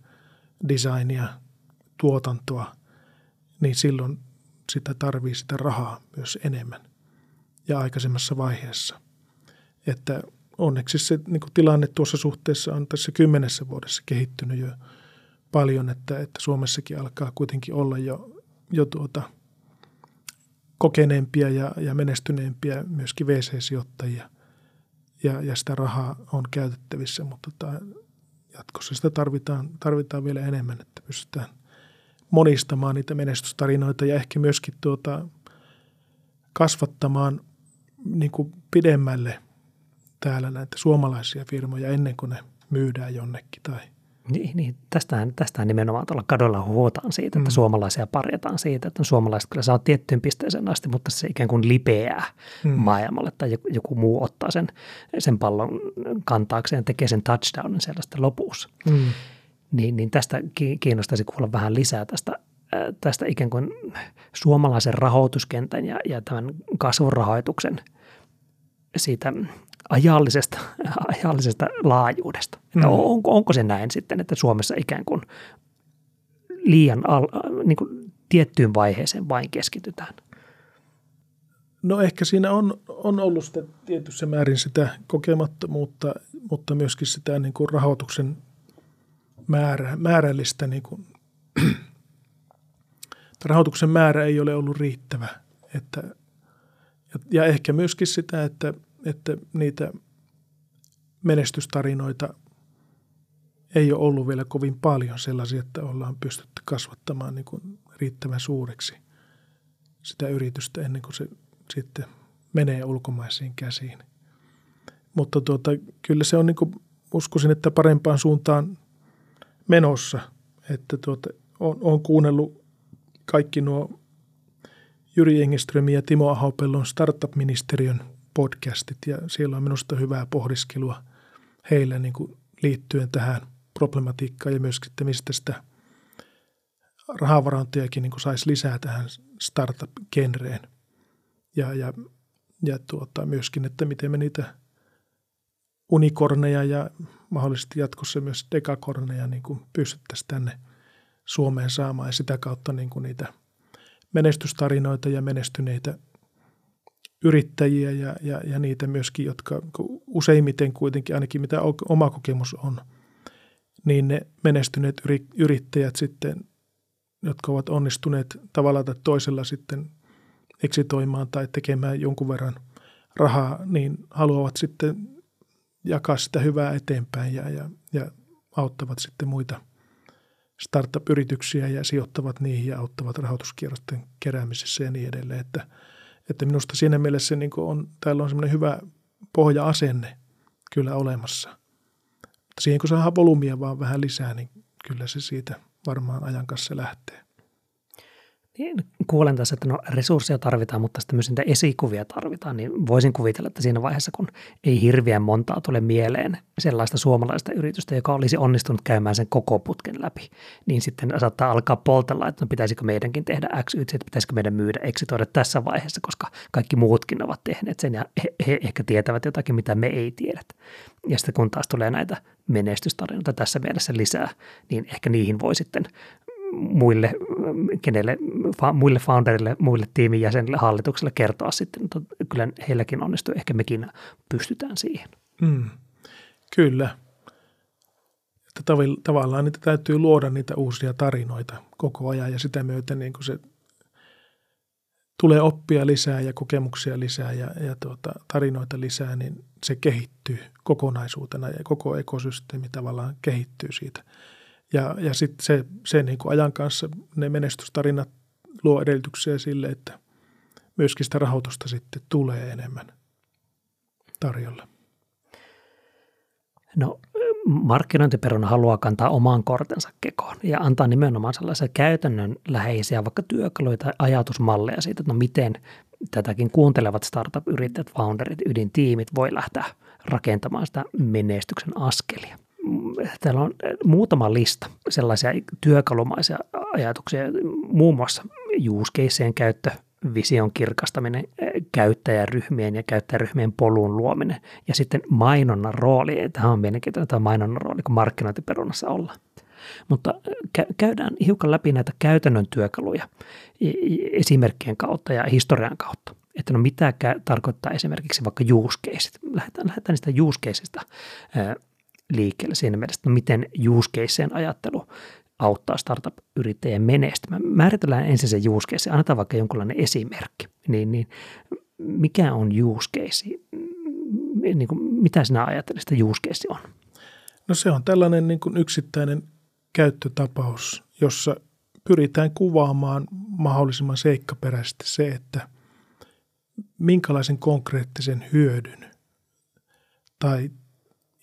designia, tuotantoa, niin silloin sitä tarvii sitä rahaa myös enemmän ja aikaisemmassa vaiheessa. Että onneksi se niin tilanne tuossa suhteessa on tässä kymmenessä vuodessa kehittynyt jo paljon, että, että Suomessakin alkaa kuitenkin olla jo, jo tuota, kokeneempia ja, ja menestyneempiä myöskin VC-sijoittajia ja, ja sitä rahaa on käytettävissä, mutta tota, jatkossa sitä tarvitaan, tarvitaan vielä enemmän, että pystytään monistamaan niitä menestystarinoita ja ehkä myöskin tuota, kasvattamaan niin kuin pidemmälle täällä näitä suomalaisia firmoja ennen kuin ne myydään jonnekin tai – niin, niin tästähän, tästähän nimenomaan tuolla kadolla huotaan siitä, että mm. suomalaisia parjataan siitä, että suomalaiset kyllä saa tiettyyn pisteeseen asti, mutta se ikään kuin lipeää mm. maailmalle tai joku, joku muu ottaa sen, sen pallon kantaakseen ja tekee sen touchdownin siellä sitten lopussa. Mm. Niin, niin tästä kiinnostaisi kuulla vähän lisää tästä, tästä ikään kuin suomalaisen rahoituskentän ja, ja tämän kasvurahoituksen siitä ajallisesta, ajallisesta laajuudesta. Mm. Että onko, onko se näin sitten, että Suomessa ikään kuin liian al, niin kuin tiettyyn vaiheeseen vain keskitytään? No ehkä siinä on, on ollut sitä tietyssä määrin sitä kokemattomuutta, mutta myöskin sitä niin kuin rahoituksen määrä, määrällistä, niin kuin, rahoituksen määrä ei ole ollut riittävä. Että, ja, ja ehkä myöskin sitä, että – että niitä menestystarinoita ei ole ollut vielä kovin paljon sellaisia, että ollaan pystytty kasvattamaan niin kuin riittävän suureksi sitä yritystä ennen kuin se sitten menee ulkomaisiin käsiin. Mutta tuota, kyllä se on niin kuin, uskoisin, että parempaan suuntaan menossa. Että tuota, on, on kuunnellut kaikki nuo Jyri Engeströmin ja Timo Ahopellon startup-ministeriön podcastit ja siellä on minusta hyvää pohdiskelua heillä niin kuin liittyen tähän problematiikkaan ja myöskin, että mistä sitä rahavarantojakin niin saisi lisää tähän startup-genreen. Ja, ja, ja tuota, myöskin, että miten me niitä unikorneja ja mahdollisesti jatkossa myös dekakorneja niin kuin pystyttäisiin tänne Suomeen saamaan ja sitä kautta niin kuin niitä menestystarinoita ja menestyneitä yrittäjiä ja, ja, ja niitä myöskin, jotka useimmiten kuitenkin, ainakin mitä oma kokemus on, niin ne menestyneet yrittäjät sitten, jotka ovat onnistuneet tavalla tai toisella sitten eksitoimaan tai tekemään jonkun verran rahaa, niin haluavat sitten jakaa sitä hyvää eteenpäin ja, ja, ja auttavat sitten muita startup-yrityksiä ja sijoittavat niihin ja auttavat rahoituskierrosten keräämisessä ja niin edelleen. Että – että minusta siinä mielessä niin on, täällä on semmoinen hyvä pohja-asenne kyllä olemassa. Mutta siihen kun saadaan volyymia vaan vähän lisää, niin kyllä se siitä varmaan ajan kanssa lähtee. Niin kuulen tässä, että no resursseja tarvitaan, mutta sitten myös niitä esikuvia tarvitaan, niin voisin kuvitella, että siinä vaiheessa, kun ei hirveän montaa tule mieleen sellaista suomalaista yritystä, joka olisi onnistunut käymään sen koko putken läpi, niin sitten saattaa alkaa poltella, että no pitäisikö meidänkin tehdä X, Y, Z, pitäisikö meidän myydä, eksitoida tässä vaiheessa, koska kaikki muutkin ovat tehneet sen ja he, he ehkä tietävät jotakin, mitä me ei tiedä. Ja sitten kun taas tulee näitä menestystarinoita tässä mielessä lisää, niin ehkä niihin voi sitten muille, kenelle, fa, muille founderille, muille tiimin jäsenille, hallitukselle kertoa sitten, että kyllä heilläkin onnistuu, ehkä mekin pystytään siihen. Mm, kyllä. Että tavallaan niitä täytyy luoda niitä uusia tarinoita koko ajan ja sitä myöten niin se tulee oppia lisää ja kokemuksia lisää ja, ja tuota, tarinoita lisää, niin se kehittyy kokonaisuutena ja koko ekosysteemi tavallaan kehittyy siitä – ja, ja sitten se, se niin kuin ajan kanssa ne menestystarinat luo edellytyksiä sille, että myöskin sitä rahoitusta sitten tulee enemmän tarjolla. No markkinointiperuna haluaa kantaa oman kortensa kekoon ja antaa nimenomaan sellaisia käytännön läheisiä vaikka työkaluja tai ajatusmalleja siitä, että no miten tätäkin kuuntelevat startup-yrittäjät, founderit, ydintiimit voi lähteä rakentamaan sitä menestyksen askelia täällä on muutama lista sellaisia työkalumaisia ajatuksia, muun muassa use casejen käyttö, vision kirkastaminen, käyttäjäryhmien ja käyttäjäryhmien polun luominen ja sitten mainonnan rooli. Tämä on mielenkiintoinen tämä mainonnan rooli, kun markkinointiperunassa ollaan. Mutta käydään hiukan läpi näitä käytännön työkaluja esimerkkien kautta ja historian kautta. Että no mitä tarkoittaa esimerkiksi vaikka caseit. Lähdetään, lähdetään niistä use caseista liikkeelle siinä mielessä, että no miten use caseen ajattelu auttaa startup-yrittäjien menestymään. Määritellään ensin se use case, annetaan vaikka jonkinlainen esimerkki. Niin, niin mikä on use case? Niin kuin, mitä sinä ajattelet, että use case on? No se on tällainen niin kuin yksittäinen käyttötapaus, jossa pyritään kuvaamaan mahdollisimman seikkaperäisesti se, että minkälaisen konkreettisen hyödyn tai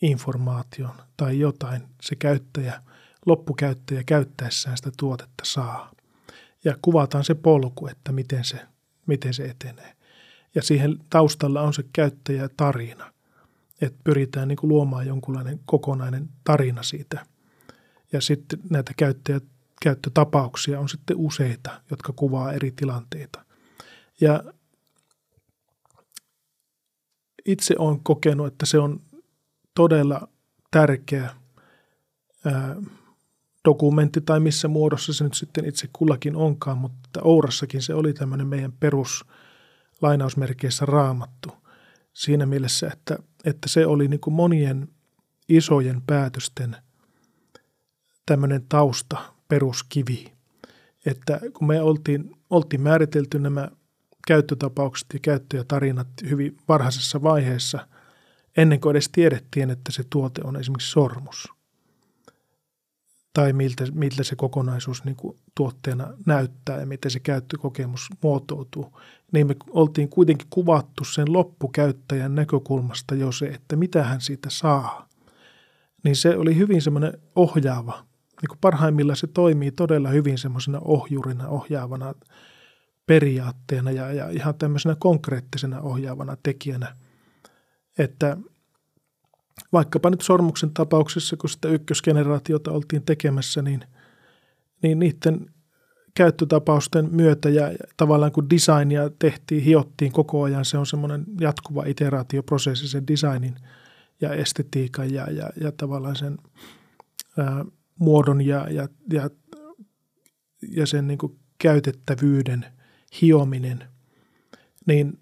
informaation tai jotain se käyttäjä, loppukäyttäjä käyttäessään sitä tuotetta saa. Ja kuvataan se polku, että miten se, miten se etenee. Ja siihen taustalla on se käyttäjätarina, että pyritään niin kuin luomaan jonkunlainen kokonainen tarina siitä. Ja sitten näitä käyttäjä, käyttötapauksia on sitten useita, jotka kuvaa eri tilanteita. Ja itse olen kokenut, että se on todella tärkeä dokumentti tai missä muodossa se nyt sitten itse kullakin onkaan, mutta Ourassakin se oli tämmöinen meidän perus lainausmerkeissä raamattu siinä mielessä, että, että se oli niin kuin monien isojen päätösten tämmöinen tausta, peruskivi. Että kun me oltiin, oltiin määritelty nämä käyttötapaukset ja käyttäjätarinat hyvin varhaisessa vaiheessa – ennen kuin edes tiedettiin, että se tuote on esimerkiksi sormus. Tai miltä, miltä se kokonaisuus niin kuin tuotteena näyttää ja miten se käyttökokemus muotoutuu. Niin me oltiin kuitenkin kuvattu sen loppukäyttäjän näkökulmasta jo se, että mitä hän siitä saa. Niin se oli hyvin semmoinen ohjaava. Niin kuin parhaimmillaan se toimii todella hyvin semmoisena ohjurina, ohjaavana periaatteena ja, ja ihan tämmöisenä konkreettisena ohjaavana tekijänä – että vaikkapa nyt sormuksen tapauksessa, kun sitä ykkösgeneraatiota oltiin tekemässä, niin, niin niiden käyttötapausten myötä ja tavallaan kun designia tehtiin, hiottiin koko ajan, se on semmoinen jatkuva iteraatioprosessi sen designin ja estetiikan ja, ja, ja tavallaan sen ää, muodon ja, ja, ja, ja sen niin käytettävyyden hiominen, niin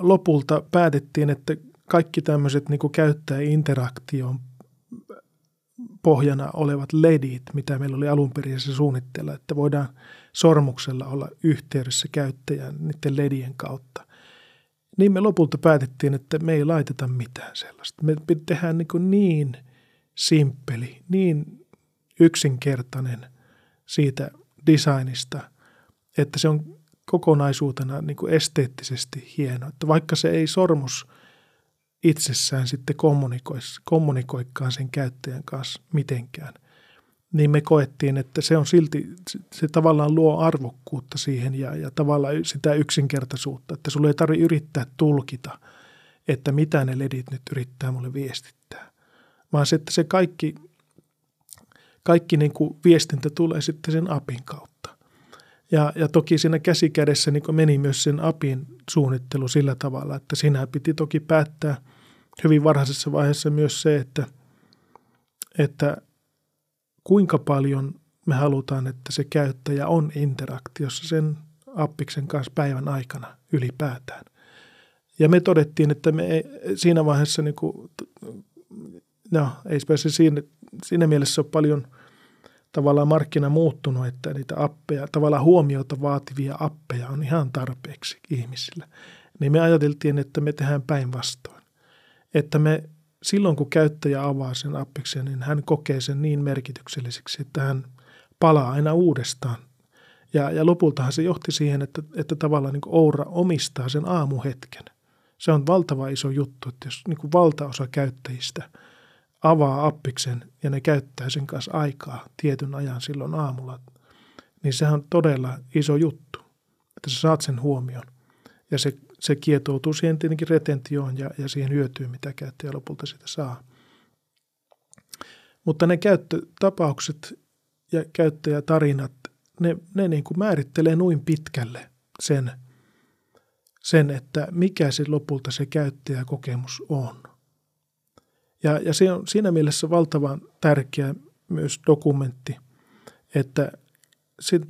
lopulta päätettiin, että kaikki tämmöiset niin käyttäjäinteraktion pohjana olevat ledit, mitä meillä oli alun perin se suunnitteilla, että voidaan sormuksella olla yhteydessä käyttäjän niiden ledien kautta. Niin me lopulta päätettiin, että me ei laiteta mitään sellaista. Me tehdään niin, niin simppeli, niin yksinkertainen siitä designista, että se on kokonaisuutena niin kuin esteettisesti hieno. Että vaikka se ei sormus – itsessään sitten kommunikoikaan sen käyttäjän kanssa mitenkään, niin me koettiin, että se on silti, se tavallaan luo arvokkuutta siihen ja, ja tavallaan sitä yksinkertaisuutta, että sulle ei tarvitse yrittää tulkita, että mitä ne ledit nyt yrittää mulle viestittää, vaan se, että se kaikki, kaikki niin kuin viestintä tulee sitten sen apin kautta. Ja, ja toki siinä käsikädessä niin meni myös sen apin suunnittelu sillä tavalla, että sinä piti toki päättää hyvin varhaisessa vaiheessa myös se, että, että kuinka paljon me halutaan, että se käyttäjä on interaktiossa sen appiksen kanssa päivän aikana ylipäätään. Ja me todettiin, että me ei, siinä vaiheessa, niin kuin, no ei se siinä, siinä mielessä ole paljon tavallaan markkina muuttunut, että niitä appeja, tavallaan huomiota vaativia appeja on ihan tarpeeksi ihmisillä. Niin me ajateltiin, että me tehdään päinvastoin. Että me silloin kun käyttäjä avaa sen appiksen, niin hän kokee sen niin merkitykselliseksi, että hän palaa aina uudestaan. Ja, ja lopultahan se johti siihen, että, että tavallaan niin Oura omistaa sen aamuhetken. Se on valtava iso juttu, että jos niin valtaosa käyttäjistä avaa appiksen ja ne käyttää sen kanssa aikaa tietyn ajan silloin aamulla, niin sehän on todella iso juttu, että sä saat sen huomion. Ja se se kietoutuu siihen tietenkin retentioon ja, ja siihen hyötyyn, mitä käyttäjä lopulta sitä saa. Mutta ne käyttötapaukset ja käyttäjätarinat, ne, ne niin kuin määrittelee noin pitkälle sen, sen, että mikä se lopulta se käyttäjäkokemus on. Ja, ja se on siinä mielessä valtavan tärkeä myös dokumentti, että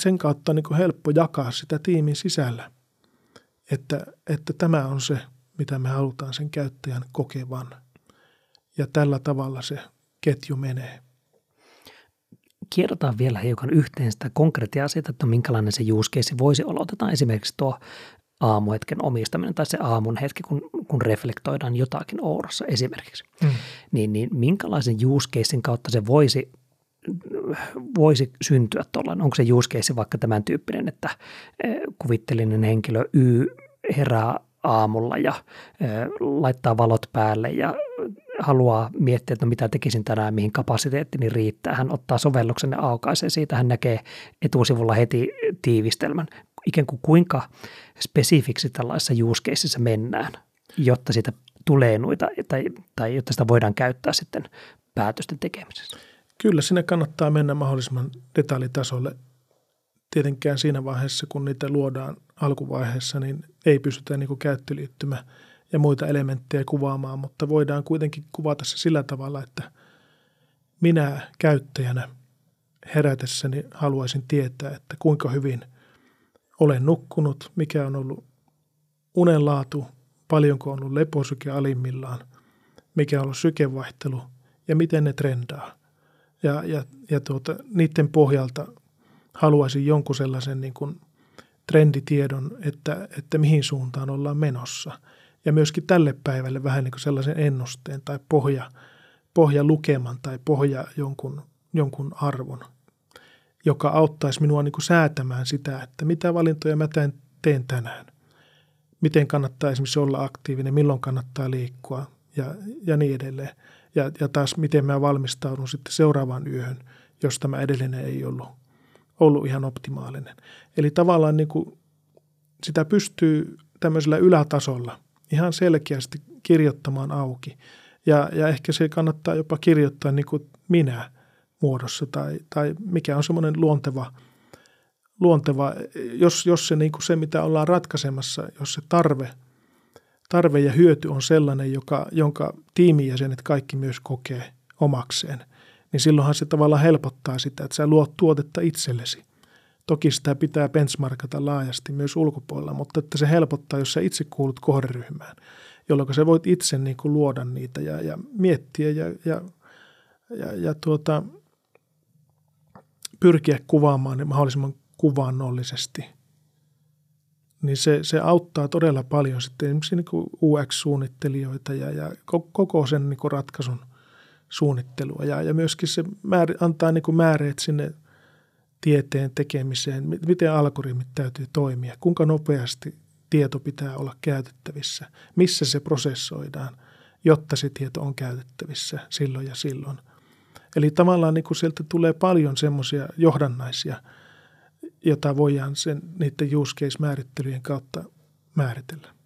sen kautta on niin helppo jakaa sitä tiimin sisällä – että, että tämä on se, mitä me halutaan sen käyttäjän kokevan. Ja tällä tavalla se ketju menee. Kierrotaan vielä hiukan yhteen sitä konkreettia siitä, että minkälainen se use case voisi olla. Otetaan esimerkiksi tuo aamuhetken omistaminen tai se aamun hetki, kun, kun reflektoidaan jotakin Ourassa esimerkiksi. Mm. Niin, niin minkälaisen use casein kautta se voisi voisi syntyä tuollainen? Onko se use case vaikka tämän tyyppinen, että eh, kuvittelinen henkilö Y herää aamulla ja laittaa valot päälle ja haluaa miettiä, että no mitä tekisin tänään, mihin kapasiteettini riittää. Hän ottaa sovelluksen ja aukaisee. Siitä hän näkee etusivulla heti tiivistelmän. Ikään kuin kuinka spesifiksi tällaisessa use mennään, jotta siitä tulee noita, tai, tai jotta sitä voidaan käyttää sitten päätösten tekemisessä. Kyllä sinne kannattaa mennä mahdollisimman detaljitasolle. Tietenkään siinä vaiheessa, kun niitä luodaan alkuvaiheessa, niin ei pystytä niin käyttöliittymä ja muita elementtejä kuvaamaan, mutta voidaan kuitenkin kuvata se sillä tavalla, että minä käyttäjänä herätessäni haluaisin tietää, että kuinka hyvin olen nukkunut, mikä on ollut unenlaatu, paljonko on ollut leposyke alimmillaan, mikä on ollut sykevaihtelu ja miten ne trendaa – ja, ja, ja tuota, niiden pohjalta haluaisin jonkun sellaisen niin kuin trenditiedon, että, että mihin suuntaan ollaan menossa. Ja myöskin tälle päivälle vähän niin kuin sellaisen ennusteen tai pohja, pohja lukeman tai pohja jonkun, jonkun arvon, joka auttaisi minua niin kuin säätämään sitä, että mitä valintoja mä teen, teen tänään. Miten kannattaa esimerkiksi olla aktiivinen, milloin kannattaa liikkua ja, ja niin edelleen ja, ja taas miten mä valmistaudun sitten seuraavaan yöhön, jos tämä edellinen ei ollut, ollut ihan optimaalinen. Eli tavallaan niin kuin sitä pystyy tämmöisellä ylätasolla ihan selkeästi kirjoittamaan auki. Ja, ja ehkä se kannattaa jopa kirjoittaa niin kuin minä muodossa tai, tai mikä on semmoinen luonteva, luonteva jos, jos se, niin kuin se, mitä ollaan ratkaisemassa, jos se tarve – tarve ja hyöty on sellainen, joka, jonka tiimijäsenet kaikki myös kokee omakseen, niin silloinhan se tavallaan helpottaa sitä, että sä luot tuotetta itsellesi. Toki sitä pitää benchmarkata laajasti myös ulkopuolella, mutta että se helpottaa, jos sä itse kuulut kohderyhmään, jolloin sä voit itse niin kuin luoda niitä ja, ja miettiä ja, ja, ja, ja tuota, pyrkiä kuvaamaan ne mahdollisimman kuvaannollisesti – niin se, se auttaa todella paljon sitten esimerkiksi niin UX-suunnittelijoita ja, ja koko sen niin kuin ratkaisun suunnittelua. Ja, ja myöskin se määr, antaa niin kuin määreet sinne tieteen tekemiseen, miten algoritmit täytyy toimia, kuinka nopeasti tieto pitää olla käytettävissä, missä se prosessoidaan, jotta se tieto on käytettävissä silloin ja silloin. Eli tavallaan niin kuin sieltä tulee paljon semmoisia johdannaisia, jota voidaan sen, niiden use case-määrittelyjen kautta määritellä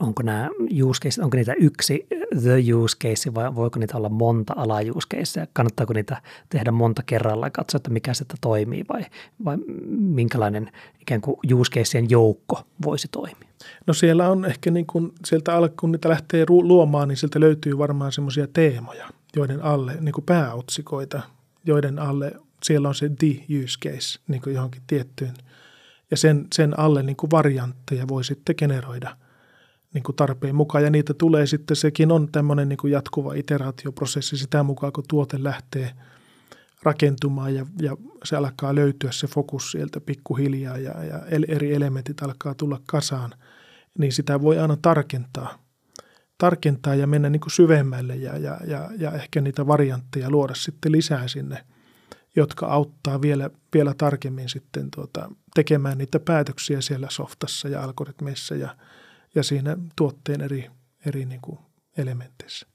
onko nämä use case, onko niitä yksi the use case vai voiko niitä olla monta ala use case? Kannattaako niitä tehdä monta kerralla ja katsoa, että mikä sitä toimii vai, vai minkälainen ikään kuin use caseien joukko voisi toimia? No siellä on ehkä niin kuin sieltä alle, kun niitä lähtee luomaan, niin sieltä löytyy varmaan semmoisia teemoja, joiden alle, niin kuin pääotsikoita, joiden alle siellä on se the use case niin kuin johonkin tiettyyn. Ja sen, sen alle niin kuin variantteja voi sitten generoida – niin kuin tarpeen mukaan. Ja niitä tulee sitten, sekin on tämmöinen niin kuin jatkuva iteraatioprosessi sitä mukaan, kun tuote lähtee rakentumaan ja, ja se alkaa löytyä se fokus sieltä pikkuhiljaa ja, ja eri elementit alkaa tulla kasaan, niin sitä voi aina tarkentaa, tarkentaa ja mennä niin kuin syvemmälle ja, ja, ja, ja ehkä niitä variantteja luoda sitten lisää sinne, jotka auttaa vielä, vielä tarkemmin sitten tuota, tekemään niitä päätöksiä siellä softassa ja algoritmeissa ja, ja siinä tuotteen eri, eri niin kuin elementeissä.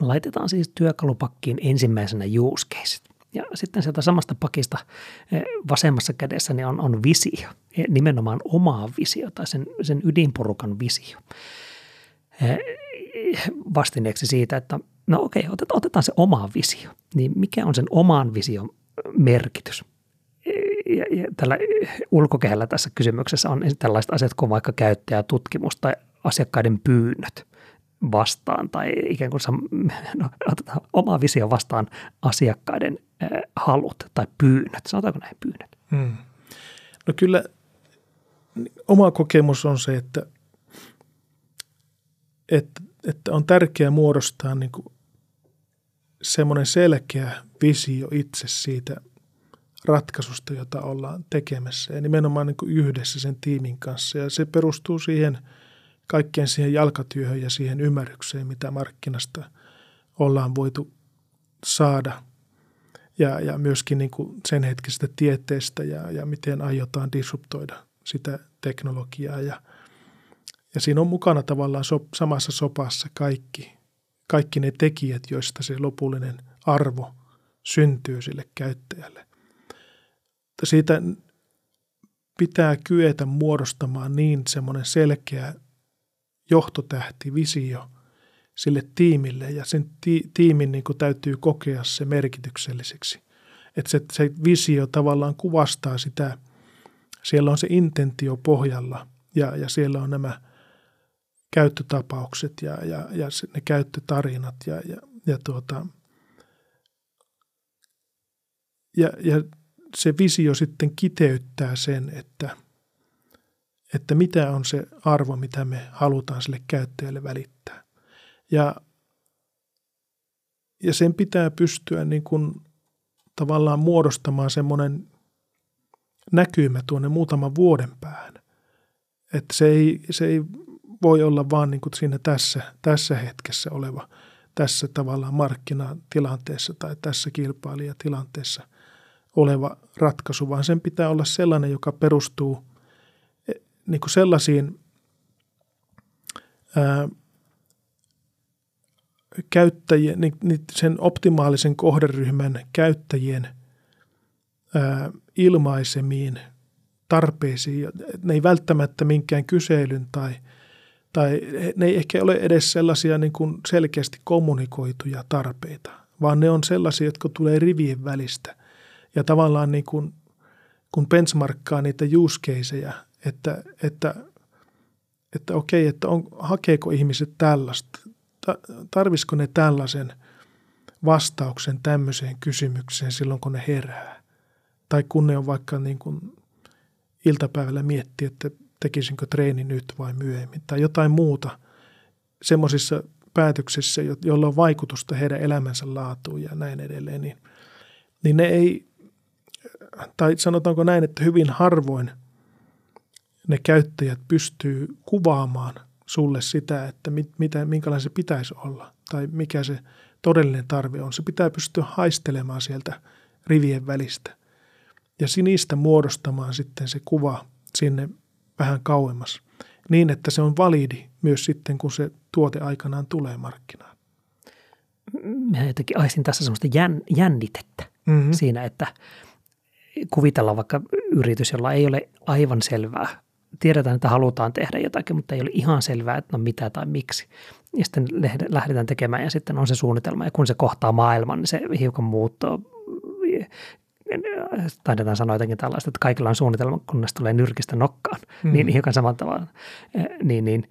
Laitetaan siis työkalupakkiin ensimmäisenä use case. Ja sitten sieltä samasta pakista eh, vasemmassa kädessä niin on, on visio, nimenomaan omaa visio tai sen, sen ydinporukan visio. Eh, vastineeksi siitä, että no okei, otetaan, otetaan se oma visio. Niin mikä on sen oman vision merkitys? Ja, ja tällä ulkokehällä tässä kysymyksessä on tällaiset asiat kuin vaikka käyttäjätutkimus tai asiakkaiden pyynnöt vastaan tai ikään kuin no, oma visio vastaan asiakkaiden äh, halut tai pyynnöt. Sanotaanko näin pyynnöt? Hmm. No kyllä oma kokemus on se, että, että, että on tärkeää muodostaa niin semmoinen selkeä visio itse siitä – ratkaisusta, jota ollaan tekemässä ja nimenomaan niin kuin yhdessä sen tiimin kanssa. Ja se perustuu siihen kaikkeen siihen jalkatyöhön ja siihen ymmärrykseen, mitä markkinasta ollaan voitu saada ja, ja myöskin niin kuin sen hetkisestä tieteestä ja, ja miten aiotaan disruptoida sitä teknologiaa. Ja, ja siinä on mukana tavallaan so, samassa sopassa kaikki, kaikki ne tekijät, joista se lopullinen arvo syntyy sille käyttäjälle siitä pitää kyetä muodostamaan niin semmoinen selkeä johtotähti, visio sille tiimille ja sen ti- tiimin niin täytyy kokea se merkitykselliseksi. Että se, se visio tavallaan kuvastaa sitä, siellä on se intentio pohjalla ja, ja siellä on nämä käyttötapaukset ja, ja, ja ne käyttötarinat ja, ja, ja, tuota, ja, ja se visio sitten kiteyttää sen, että, että mitä on se arvo, mitä me halutaan sille käyttäjälle välittää. Ja, ja sen pitää pystyä niin kuin tavallaan muodostamaan semmoinen näkymä tuonne muutaman vuoden päähän. Että se ei, se ei voi olla vaan niin kuin siinä tässä, tässä hetkessä oleva, tässä tavallaan markkinatilanteessa tai tässä kilpailijatilanteessa – oleva ratkaisu, vaan sen pitää olla sellainen, joka perustuu eh, niin kuin sellaisiin ää, käyttäjien, niin, niin sen optimaalisen kohderyhmän käyttäjien ää, ilmaisemiin tarpeisiin. Ne ei välttämättä minkään kyselyn tai, tai ne ei ehkä ole edes sellaisia niin kuin selkeästi kommunikoituja tarpeita, vaan ne on sellaisia, jotka tulee rivien välistä ja tavallaan niin kuin, kun benchmarkkaa niitä use että, että, että okei, että on, hakeeko ihmiset tällaista, tarvisiko ne tällaisen vastauksen tämmöiseen kysymykseen silloin, kun ne herää. Tai kun ne on vaikka niin kuin iltapäivällä miettiä, että tekisinkö treeni nyt vai myöhemmin tai jotain muuta semmoisissa päätöksissä, joilla on vaikutusta heidän elämänsä laatuun ja näin edelleen, niin, niin ne ei, tai sanotaanko näin, että hyvin harvoin ne käyttäjät pystyy kuvaamaan sulle sitä, että mit, mitä, minkälainen se pitäisi olla tai mikä se todellinen tarve on. Se pitää pystyä haistelemaan sieltä rivien välistä ja sinistä muodostamaan sitten se kuva sinne vähän kauemmas niin, että se on validi myös sitten, kun se tuote aikanaan tulee markkinaan. mä jotenkin aistin tässä semmoista jän, jännitettä mm-hmm. siinä, että kuvitellaan vaikka yritys, jolla ei ole aivan selvää. Tiedetään, että halutaan tehdä jotakin, mutta ei ole ihan selvää, että no mitä tai miksi. Ja sitten lähdetään tekemään ja sitten on se suunnitelma. Ja kun se kohtaa maailman, niin se hiukan muuttuu taidetaan sanoa jotenkin tällaista, että kaikilla on suunnitelma, kunnes tulee nyrkistä nokkaan, mm. niin hiukan saman tavalla. Niin, niin.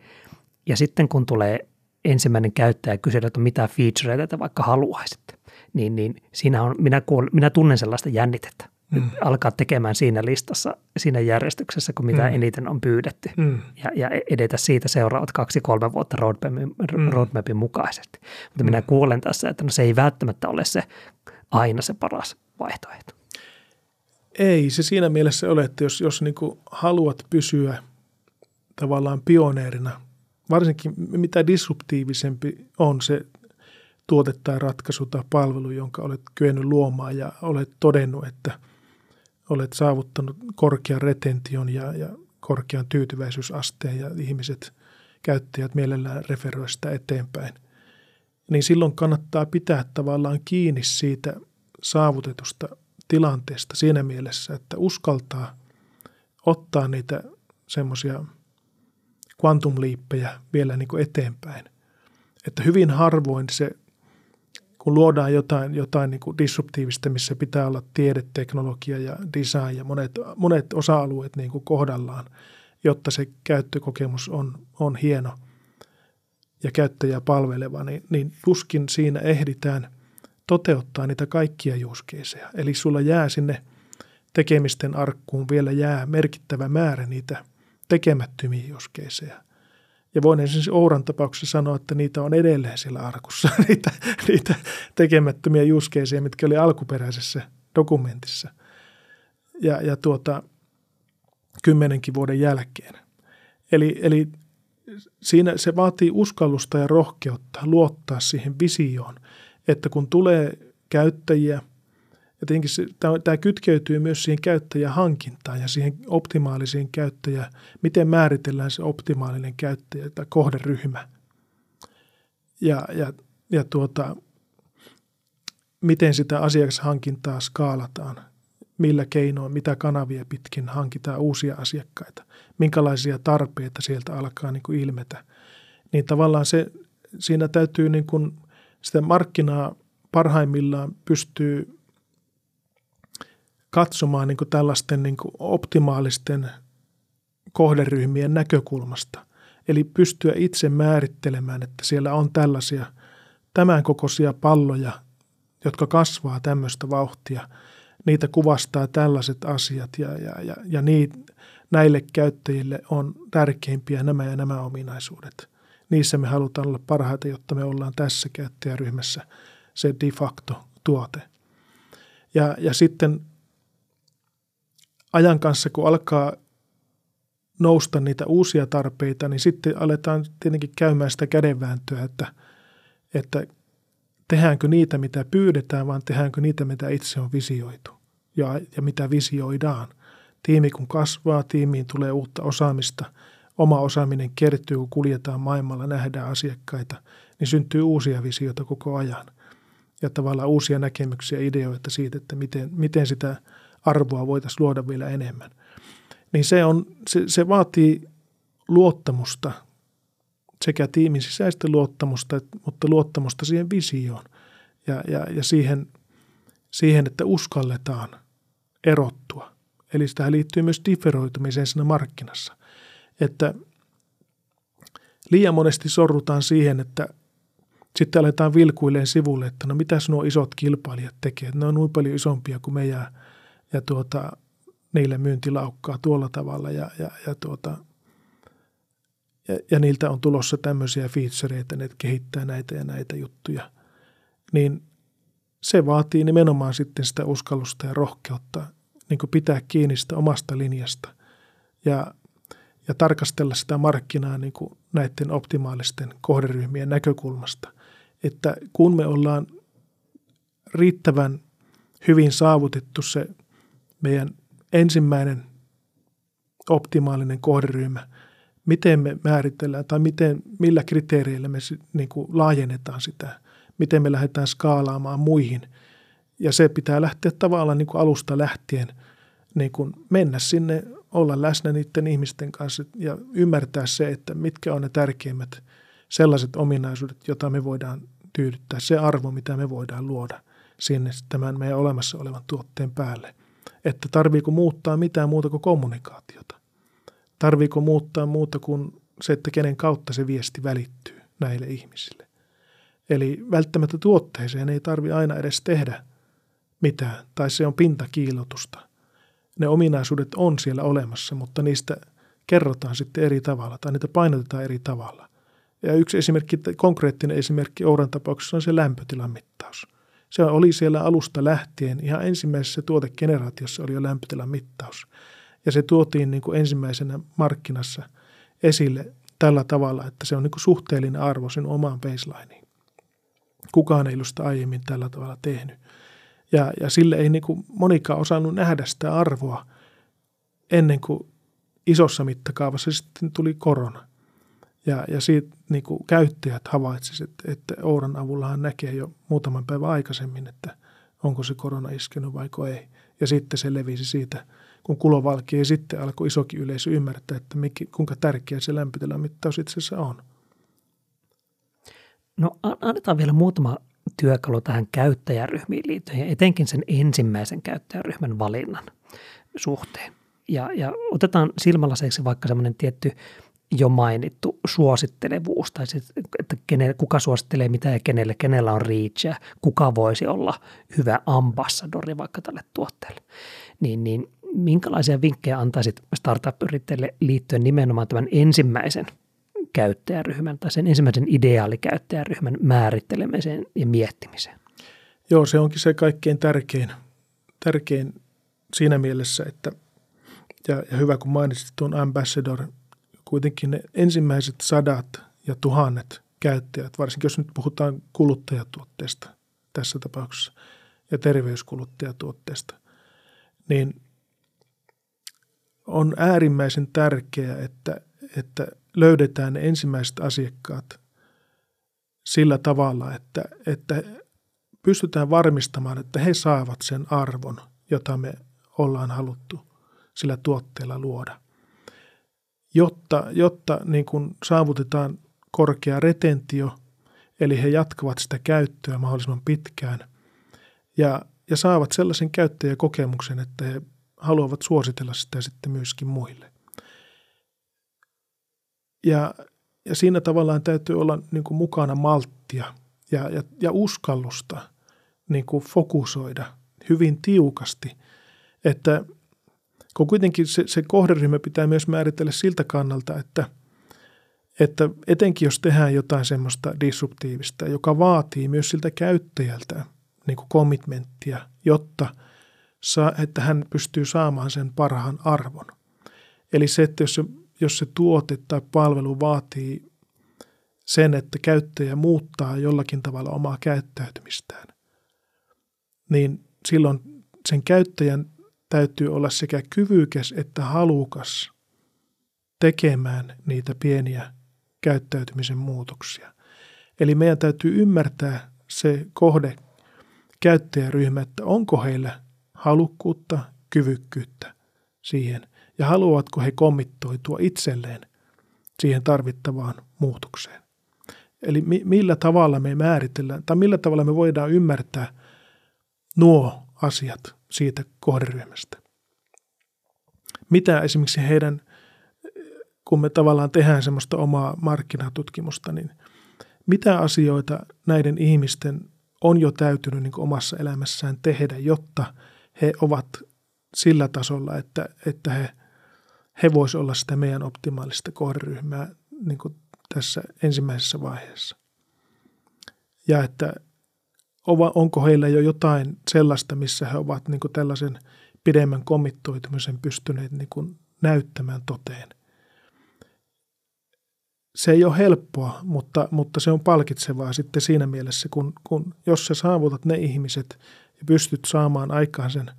Ja sitten kun tulee ensimmäinen käyttäjä kysyä, että mitä featureita te vaikka haluaisitte, niin, niin siinä on, minä, kuul, minä tunnen sellaista jännitettä. Mm. Alkaa tekemään siinä listassa, siinä järjestyksessä, kun mitä mm. eniten on pyydetty. Mm. Ja, ja edetä siitä seuraavat kaksi-kolme vuotta roadmapin, mm. roadmapin mukaisesti. Mutta mm. minä kuulen tässä, että no se ei välttämättä ole se aina se paras vaihtoehto. Ei se siinä mielessä ole, että jos, jos niin haluat pysyä tavallaan pioneerina, varsinkin mitä disruptiivisempi on se tuote tai ratkaisu tai palvelu, jonka olet kyennyt luomaan ja olet todennut, että olet saavuttanut korkean retention ja, ja korkean tyytyväisyysasteen ja ihmiset, käyttäjät mielellään referoi sitä eteenpäin, niin silloin kannattaa pitää tavallaan kiinni siitä saavutetusta tilanteesta siinä mielessä, että uskaltaa ottaa niitä semmoisia kvantumliippejä vielä niin kuin eteenpäin. Että hyvin harvoin se, kun luodaan jotain, jotain niin kuin disruptiivista, missä pitää olla tiede, teknologia ja design ja monet, monet osa-alueet niin kuin kohdallaan, jotta se käyttökokemus on, on hieno ja käyttäjä palveleva, niin, niin tuskin siinä ehditään – toteuttaa niitä kaikkia juuskeisejä. Eli sulla jää sinne tekemisten arkkuun vielä jää merkittävä määrä niitä tekemättömiä juuskeisejä. Ja voin esimerkiksi Ouran tapauksessa sanoa, että niitä on edelleen siellä arkussa, niitä, niitä tekemättömiä juuskeisejä, mitkä oli alkuperäisessä dokumentissa. Ja, ja tuota, kymmenenkin vuoden jälkeen. Eli, eli siinä se vaatii uskallusta ja rohkeutta luottaa siihen visioon – että kun tulee käyttäjiä, ja tietenkin se, tämä, kytkeytyy myös siihen käyttäjähankintaan ja siihen optimaalisiin käyttäjä, miten määritellään se optimaalinen käyttäjä tai kohderyhmä. Ja, ja, ja tuota, miten sitä asiakashankintaa skaalataan, millä keinoin, mitä kanavia pitkin hankitaan uusia asiakkaita, minkälaisia tarpeita sieltä alkaa niin kuin ilmetä. Niin tavallaan se, siinä täytyy niin kuin – sitä markkinaa parhaimmillaan pystyy katsomaan niin kuin tällaisten niin kuin optimaalisten kohderyhmien näkökulmasta. Eli pystyä itse määrittelemään, että siellä on tällaisia tämän kokoisia palloja, jotka kasvaa tämmöistä vauhtia. Niitä kuvastaa tällaiset asiat ja, ja, ja, ja niitä, näille käyttäjille on tärkeimpiä nämä ja nämä ominaisuudet – niissä me halutaan olla parhaita, jotta me ollaan tässä käyttäjäryhmässä se de facto tuote. Ja, ja sitten ajan kanssa, kun alkaa nousta niitä uusia tarpeita, niin sitten aletaan tietenkin käymään sitä kädenvääntöä, että, että tehdäänkö niitä, mitä pyydetään, vaan tehdäänkö niitä, mitä itse on visioitu ja, ja mitä visioidaan. Tiimi kun kasvaa, tiimiin tulee uutta osaamista – oma osaaminen kertyy, kun kuljetaan maailmalla, nähdään asiakkaita, niin syntyy uusia visioita koko ajan. Ja tavallaan uusia näkemyksiä, ideoita siitä, että miten, miten sitä arvoa voitaisiin luoda vielä enemmän. Niin se, on, se, se vaatii luottamusta, sekä tiimin sisäistä luottamusta, mutta luottamusta siihen visioon ja, ja, ja siihen, siihen, että uskalletaan erottua. Eli sitä liittyy myös differoitumiseen siinä markkinassa että liian monesti sorrutaan siihen, että sitten aletaan vilkuilleen sivulle, että no mitäs nuo isot kilpailijat tekee, ne on noin paljon isompia kuin me ja, ja tuota, niille myyntilaukkaa tuolla tavalla ja, ja, ja, tuota, ja, ja niiltä on tulossa tämmöisiä featureita, ne kehittää näitä ja näitä juttuja, niin se vaatii nimenomaan sitten sitä uskallusta ja rohkeutta niin pitää kiinni sitä omasta linjasta ja ja tarkastella sitä markkinaa niin kuin näiden optimaalisten kohderyhmien näkökulmasta. Että kun me ollaan riittävän hyvin saavutettu se meidän ensimmäinen optimaalinen kohderyhmä, miten me määritellään tai miten, millä kriteereillä me niin kuin laajennetaan sitä, miten me lähdetään skaalaamaan muihin. Ja se pitää lähteä tavallaan niin kuin alusta lähtien niin kuin mennä sinne, olla läsnä niiden ihmisten kanssa ja ymmärtää se, että mitkä on ne tärkeimmät sellaiset ominaisuudet, joita me voidaan tyydyttää, se arvo, mitä me voidaan luoda sinne tämän meidän olemassa olevan tuotteen päälle. Että tarviiko muuttaa mitään muuta kuin kommunikaatiota. Tarviiko muuttaa muuta kuin se, että kenen kautta se viesti välittyy näille ihmisille. Eli välttämättä tuotteeseen ei tarvi aina edes tehdä mitään, tai se on pintakiilotusta. Ne ominaisuudet on siellä olemassa, mutta niistä kerrotaan sitten eri tavalla tai niitä painotetaan eri tavalla. Ja yksi esimerkki, konkreettinen esimerkki Ouran tapauksessa on se lämpötilan mittaus. Se oli siellä alusta lähtien, ihan ensimmäisessä tuotegeneraatiossa oli jo lämpötilan mittaus. Ja se tuotiin niin kuin ensimmäisenä markkinassa esille tällä tavalla, että se on niin kuin suhteellinen arvo sen omaan baselineen. Kukaan ei ollut sitä aiemmin tällä tavalla tehnyt. Ja, ja sille ei niin kuin monikaan osannut nähdä sitä arvoa ennen kuin isossa mittakaavassa sitten tuli korona. Ja, ja siitä niin kuin käyttäjät havaitsivat, että, Ouran avullahan näkee jo muutaman päivän aikaisemmin, että onko se korona iskenyt vai ei. Ja sitten se levisi siitä, kun kulo valki ja sitten alkoi isokin yleisö ymmärtää, että mikä, kuinka tärkeä se lämpötilan mittaus itse asiassa on. No annetaan vielä muutama työkalu tähän käyttäjäryhmiin liittyen ja etenkin sen ensimmäisen käyttäjäryhmän valinnan suhteen. Ja, ja otetaan silmälaseiksi vaikka semmoinen tietty jo mainittu suosittelevuus, tai sit, että kenelle, kuka suosittelee mitä ja kenelle, kenellä on reachia, kuka voisi olla hyvä ambassadori vaikka tälle tuotteelle. Niin, niin minkälaisia vinkkejä antaisit startup-yrittäjille liittyen nimenomaan tämän ensimmäisen käyttäjäryhmän tai sen ensimmäisen ideaalikäyttäjäryhmän määrittelemiseen ja miettimiseen? Joo, se onkin se kaikkein tärkein, tärkein siinä mielessä, että ja, ja hyvä kun mainitsit tuon ambassador, kuitenkin ne ensimmäiset sadat ja tuhannet käyttäjät, varsinkin jos nyt puhutaan kuluttajatuotteesta tässä tapauksessa ja terveyskuluttajatuotteesta, niin on äärimmäisen tärkeää, että, että löydetään ne ensimmäiset asiakkaat sillä tavalla, että, että pystytään varmistamaan, että he saavat sen arvon, jota me ollaan haluttu sillä tuotteella luoda. Jotta, jotta niin kuin saavutetaan korkea retentio, eli he jatkavat sitä käyttöä mahdollisimman pitkään ja, ja saavat sellaisen käyttäjäkokemuksen, että he haluavat suositella sitä sitten myöskin muille. Ja, ja siinä tavallaan täytyy olla niin kuin mukana malttia ja, ja, ja uskallusta niin kuin fokusoida hyvin tiukasti, että kun kuitenkin se, se kohderyhmä pitää myös määritellä siltä kannalta, että, että etenkin jos tehdään jotain semmoista disruptiivista, joka vaatii myös siltä käyttäjältä niin kuin commitmenttia, jotta – että hän pystyy saamaan sen parhaan arvon. Eli se, että jos se, jos se tuote tai palvelu vaatii sen, että käyttäjä muuttaa jollakin tavalla omaa käyttäytymistään, niin silloin sen käyttäjän täytyy olla sekä kyvykäs että halukas tekemään niitä pieniä käyttäytymisen muutoksia. Eli meidän täytyy ymmärtää se kohde käyttäjäryhmä, että onko heillä halukkuutta, kyvykkyyttä siihen ja haluavatko he kommittoitua itselleen siihen tarvittavaan muutokseen. Eli mi- millä tavalla me määritellään tai millä tavalla me voidaan ymmärtää nuo asiat siitä kohderyhmästä. Mitä esimerkiksi heidän, kun me tavallaan tehdään semmoista omaa markkinatutkimusta, niin mitä asioita näiden ihmisten on jo täytynyt niin omassa elämässään tehdä, jotta he ovat sillä tasolla, että, että he, he voisivat olla sitä meidän optimaalista kohderyhmää niin tässä ensimmäisessä vaiheessa. Ja että onko heillä jo jotain sellaista, missä he ovat niin kuin tällaisen pidemmän komittoitumisen pystyneet niin kuin näyttämään toteen. Se ei ole helppoa, mutta, mutta se on palkitsevaa sitten siinä mielessä, kun, kun jos sä saavutat ne ihmiset, ja pystyt saamaan aikaan sen,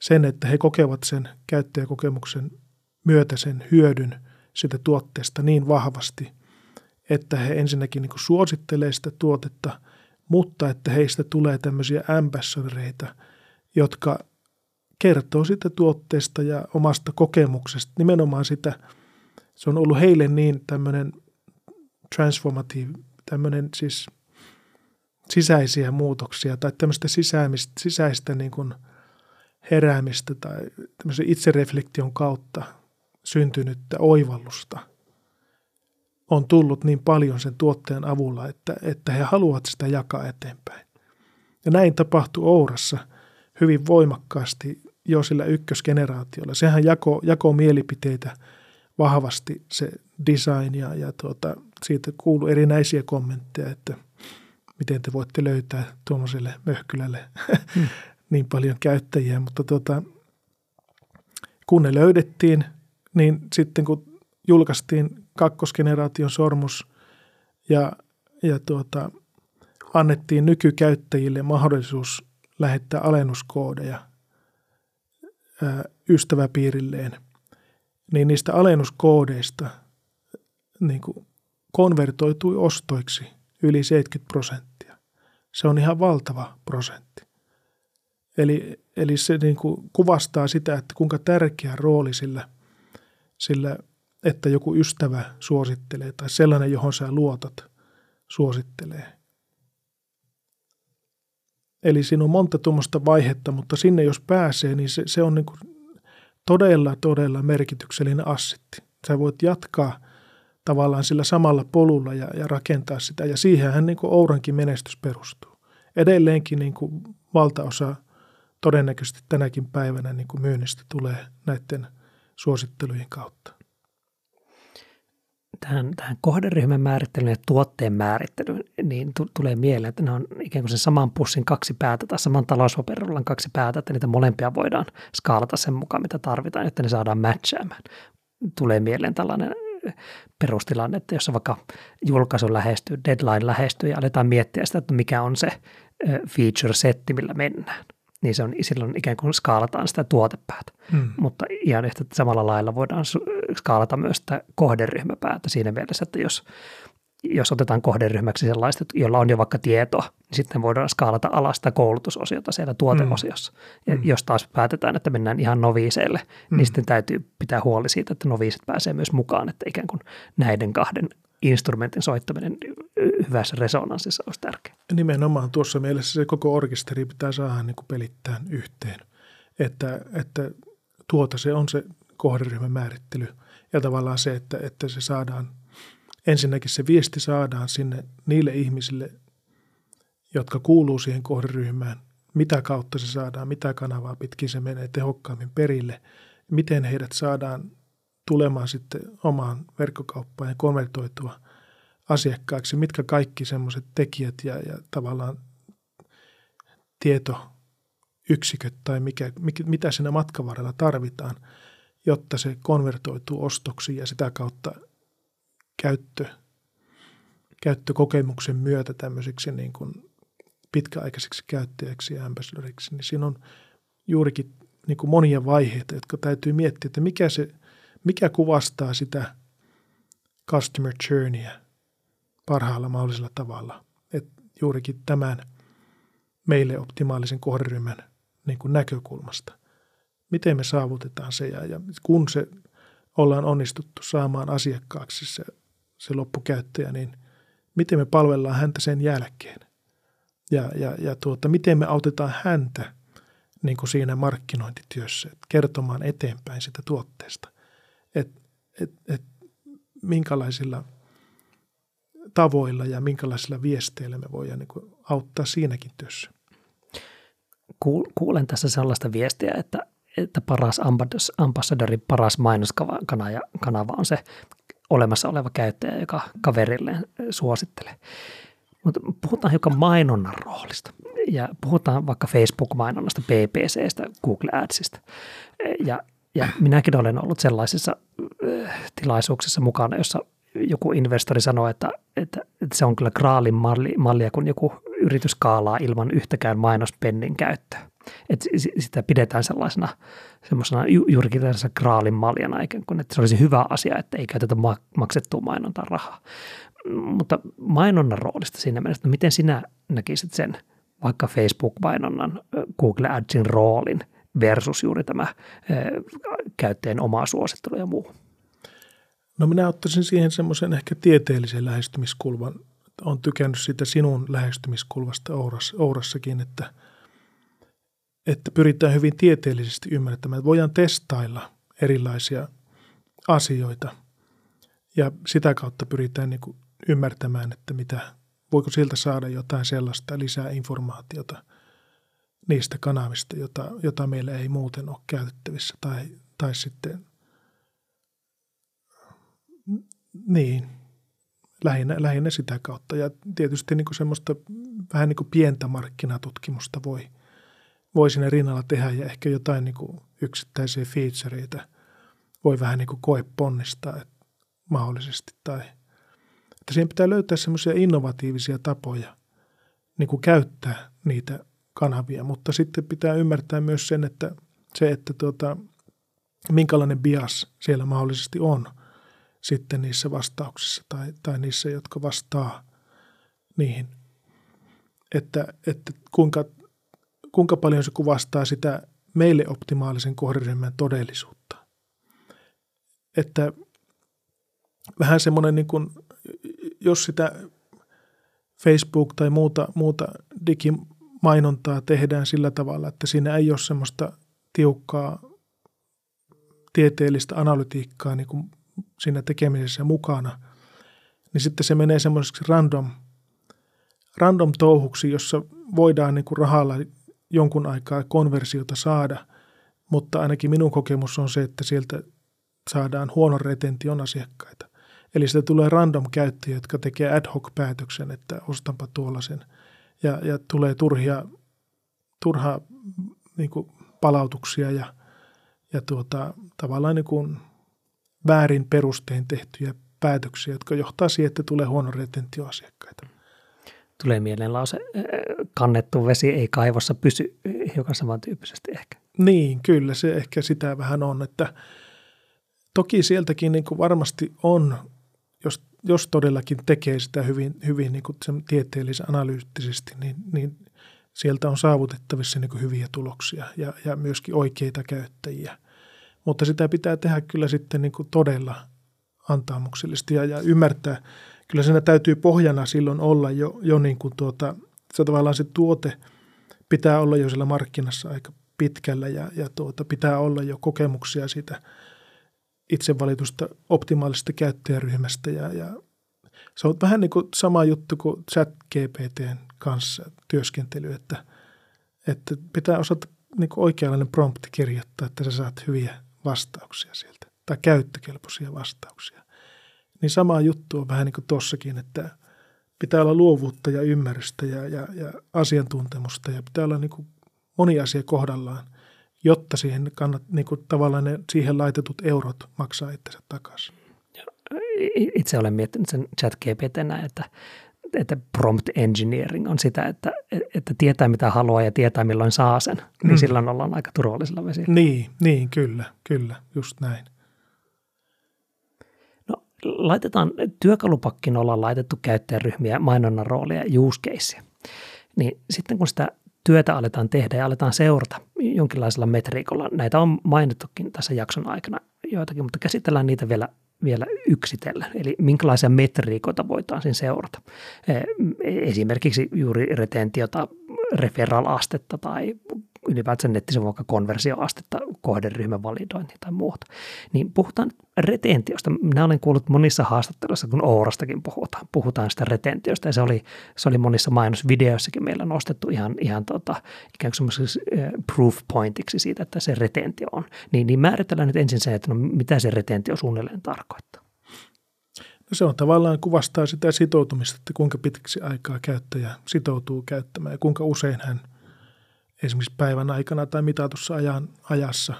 sen, että he kokevat sen käyttäjäkokemuksen myötä sen hyödyn sitä tuotteesta niin vahvasti, että he ensinnäkin niin suosittelee sitä tuotetta, mutta että heistä tulee tämmöisiä ambassadoreita, jotka kertoo sitä tuotteesta ja omasta kokemuksesta, nimenomaan sitä, se on ollut heille niin tämmöinen transformative, tämmöinen siis sisäisiä muutoksia tai tämmöistä sisäistä, sisäistä niin kuin heräämistä tai tämmöisen itsereflektion kautta syntynyttä oivallusta on tullut niin paljon sen tuotteen avulla, että, että he haluavat sitä jakaa eteenpäin. Ja näin tapahtui Ourassa hyvin voimakkaasti jo sillä ykkösgeneraatiolla. Sehän jako, jako mielipiteitä vahvasti se design ja, ja tuota, siitä kuuluu erinäisiä kommentteja, että miten te voitte löytää tuommoiselle möhkylälle hmm. niin paljon käyttäjiä, mutta tuota, kun ne löydettiin, niin sitten kun julkaistiin kakkosgeneraation sormus ja, ja tuota, annettiin nykykäyttäjille mahdollisuus lähettää alennuskoodeja ää, ystäväpiirilleen, niin niistä alennuskoodeista niin kuin konvertoitui ostoiksi yli 70 prosenttia. Se on ihan valtava prosentti. Eli, eli se niin kuin kuvastaa sitä, että kuinka tärkeä rooli sillä, sillä, että joku ystävä suosittelee tai sellainen, johon sä luotat, suosittelee. Eli siinä on monta tuommoista vaihetta, mutta sinne jos pääsee, niin se, se on niin kuin todella, todella merkityksellinen assetti. Sä voit jatkaa tavallaan sillä samalla polulla ja, ja rakentaa sitä. Ja siihenhän niin kuin Ourankin menestys perustuu. Edelleenkin niin kuin valtaosa todennäköisesti tänäkin päivänä niin kuin myynnistä tulee näiden suosittelujen kautta. Tähän, tähän kohderyhmän määrittelyyn ja tuotteen määrittelyyn, niin t- tulee mieleen, että ne on ikään kuin sen saman pussin kaksi päätä tai saman talouspaperilla kaksi päätä, että niitä molempia voidaan skaalata sen mukaan, mitä tarvitaan, että ne saadaan matchaamaan. Tulee mieleen tällainen perustilanne, että jos vaikka julkaisu lähestyy, deadline lähestyy ja aletaan miettiä sitä, että mikä on se feature-setti, millä mennään niin se on silloin ikään kuin skaalataan sitä tuotepäätä. Mm. Mutta ihan yhtä samalla lailla voidaan skaalata myös sitä kohderyhmäpäätä siinä mielessä, että jos, jos otetaan kohderyhmäksi sellaista, jolla on jo vaikka tietoa, niin sitten voidaan skaalata alas sitä koulutusosiota siellä tuoteosiossa. Mm. Ja mm. jos taas päätetään, että mennään ihan noviiseille, niin mm. niin sitten täytyy pitää huoli siitä, että noviiset pääsee myös mukaan, että ikään kuin näiden kahden instrumentin soittaminen hyvässä resonanssissa olisi tärkeää. Nimenomaan tuossa mielessä se koko orkesteri pitää saada niin kuin pelittää yhteen, että, että tuota se on se kohderyhmän määrittely ja tavallaan se, että, että se saadaan, ensinnäkin se viesti saadaan sinne niille ihmisille, jotka kuuluu siihen kohderyhmään, mitä kautta se saadaan, mitä kanavaa pitkin se menee tehokkaammin perille, miten heidät saadaan tulemaan sitten omaan verkkokauppaan ja konvertoitua asiakkaaksi, mitkä kaikki semmoiset tekijät ja, ja tavallaan tietoyksiköt tai mikä, mikä, mitä siinä matkan varrella tarvitaan, jotta se konvertoituu ostoksi ja sitä kautta käyttö, käyttökokemuksen myötä tämmöiseksi niin kuin pitkäaikaiseksi käyttäjäksi ja ambassadoriksi, niin siinä on juurikin niin kuin monia vaiheita, jotka täytyy miettiä, että mikä se – mikä kuvastaa sitä customer journeyä parhaalla mahdollisella tavalla. että juurikin tämän meille optimaalisen kohderyhmän niin kuin näkökulmasta. Miten me saavutetaan se ja, ja kun se ollaan onnistuttu saamaan asiakkaaksi se, se loppukäyttäjä, niin miten me palvellaan häntä sen jälkeen. Ja, ja, ja tuota, miten me autetaan häntä niin kuin siinä markkinointityössä, kertomaan eteenpäin sitä tuotteesta että et, et, minkälaisilla tavoilla ja minkälaisilla viesteillä me voidaan niin auttaa siinäkin työssä. Kuulen tässä sellaista viestiä, että, että paras ambassadorin paras mainoskanava on se olemassa oleva käyttäjä, joka kaverilleen suosittelee. Mutta puhutaan hiukan mainonnan roolista ja puhutaan vaikka Facebook-mainonnasta, PPCstä, Google Adsista. Ja ja minäkin olen ollut sellaisissa äh, tilaisuuksissa mukana, jossa joku investori sanoi, että, että, että se on kyllä graalin malli, mallia, kun joku yritys kaalaa ilman yhtäkään mainospennin käyttöä. Et sitä pidetään sellaisena semmoisena juurikin tällaisena graalin maljana, ikään kuin, että se olisi hyvä asia, että ei käytetä maksettua mainontaa rahaa. mutta mainonnan roolista siinä mielessä, miten sinä näkisit sen vaikka Facebook-mainonnan, Google Adsin roolin versus juuri tämä käyttäjän oma suosittelu ja muu? No minä ottaisin siihen semmoisen ehkä tieteellisen lähestymiskulman. Olen tykännyt siitä sinun lähestymiskulvasta Ourassa, Ourassakin, että, että pyritään hyvin tieteellisesti ymmärtämään. Että voidaan testailla erilaisia asioita ja sitä kautta pyritään niin ymmärtämään, että mitä, voiko siltä saada jotain sellaista lisää informaatiota niistä kanavista, jota, jota meillä ei muuten ole käytettävissä tai, tai sitten niin, lähinnä, lähinnä sitä kautta. Ja tietysti niin kuin semmoista vähän niin kuin pientä markkinatutkimusta voi, voi sinne rinnalla tehdä ja ehkä jotain niin kuin yksittäisiä featureita voi vähän niin kuin koe ponnistaa että mahdollisesti. Tai, että siihen pitää löytää semmoisia innovatiivisia tapoja niin kuin käyttää niitä kanavia, mutta sitten pitää ymmärtää myös sen, että se, että tuota, minkälainen bias siellä mahdollisesti on – sitten niissä vastauksissa tai, tai niissä, jotka vastaa niihin. Että, että kuinka, kuinka paljon se kuvastaa sitä meille optimaalisen kohderyhmän todellisuutta. Että vähän semmoinen, niin kuin, jos sitä Facebook tai muuta, muuta digimainontaa tehdään sillä tavalla, että siinä ei ole semmoista tiukkaa tieteellistä analytiikkaa niin kuin siinä tekemisessä mukana, niin sitten se menee semmoiseksi random, random touhuksi, jossa voidaan niin kuin rahalla jonkun aikaa konversiota saada, mutta ainakin minun kokemus on se, että sieltä saadaan huonon retention asiakkaita. Eli sitä tulee random käyttäjiä, jotka tekee ad hoc päätöksen, että ostanpa tuollaisen. Ja, ja tulee turhia, turha niin kuin palautuksia ja, ja tuota, tavallaan niin kuin väärin perustein tehtyjä päätöksiä, jotka johtaa siihen, että tulee huono retentioasiakkaita. Tulee mieleen lause, kannettu vesi ei kaivossa pysy, hiukan samantyyppisesti ehkä. Niin, kyllä se ehkä sitä vähän on, että toki sieltäkin niin kuin varmasti on, jos, todellakin tekee sitä hyvin, hyvin niin kuin sen tieteellisen analyyttisesti, niin, niin sieltä on saavutettavissa niin hyviä tuloksia ja, ja myöskin oikeita käyttäjiä – mutta sitä pitää tehdä kyllä sitten niin todella antaamuksellisesti ja, ja ymmärtää. Kyllä siinä täytyy pohjana silloin olla jo, jo niin kuin tuota, se tavallaan se tuote pitää olla jo siellä markkinassa aika pitkällä ja, ja tuota, pitää olla jo kokemuksia siitä itse valitusta optimaalisesta käyttäjäryhmästä ja, ja se on vähän niin kuin sama juttu kuin chat GPTn kanssa työskentely, että, että pitää osata niin kuin oikeanlainen prompti kirjoittaa, että sä saat hyviä vastauksia sieltä tai käyttökelpoisia vastauksia. Niin sama juttu on vähän niin kuin tossakin, että pitää olla luovuutta ja ymmärrystä ja, ja, ja asiantuntemusta ja pitää olla niin kuin moni asia kohdallaan, jotta siihen kannat, niin kuin tavallaan ne siihen laitetut eurot maksaa itsensä takaisin. Itse olen miettinyt sen chat GPT että että prompt engineering on sitä, että, että tietää mitä haluaa ja tietää milloin saa sen, niin mm. silloin ollaan aika turvallisella vesillä. Niin, niin, kyllä, kyllä, just näin. No laitetaan, työkalupakkin ollaan laitettu käyttäjäryhmiä, mainonnan roolia ja use case. Niin sitten kun sitä työtä aletaan tehdä ja aletaan seurata jonkinlaisella metriikolla, näitä on mainittukin tässä jakson aikana joitakin, mutta käsitellään niitä vielä vielä yksitellen, eli minkälaisia metriikoita voitaisiin seurata. Esimerkiksi juuri retentiota, referral-astetta tai ylipäätään nettisivun vaikka konversioastetta, kohderyhmän validointi tai muuta. Niin puhutaan retentiosta. Minä olen kuullut monissa haastatteluissa, kun Ourastakin puhutaan, puhutaan sitä retentiosta ja se oli, se oli monissa mainosvideoissakin meillä nostettu ihan, ihan tota, ikään kuin semmoiseksi proof pointiksi siitä, että se retentio on. Niin, niin määritellään nyt ensin se, että no, mitä se retentio suunnilleen tarkoittaa. No se on tavallaan kuvastaa sitä sitoutumista, että kuinka pitkäksi aikaa käyttäjä sitoutuu käyttämään ja kuinka usein hän – esimerkiksi päivän aikana tai mitatussa ajan, ajassa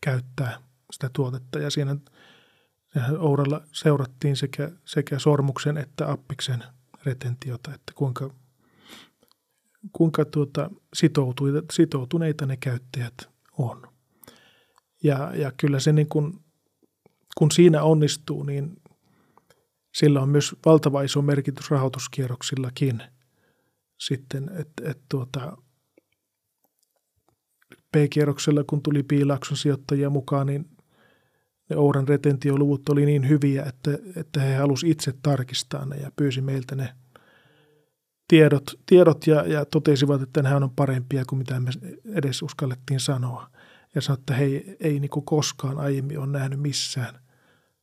käyttää sitä tuotetta. Ja siinä Ouralla seurattiin sekä, sekä sormuksen että appiksen retentiota, että kuinka, kuinka tuota, sitoutuneita ne käyttäjät on. Ja, ja kyllä se niin kun, kun siinä onnistuu, niin sillä on myös valtava iso merkitys rahoituskierroksillakin sitten, että et tuota, B-kierroksella, kun tuli Piilakson sijoittajia mukaan, niin ne Ouran retentioluvut oli niin hyviä, että, että he halusivat itse tarkistaa ne ja pyysi meiltä ne tiedot, tiedot ja, ja totesivat, että nämä on parempia kuin mitä me edes uskallettiin sanoa. Ja sanoi, että he ei, niin koskaan aiemmin ole nähnyt missään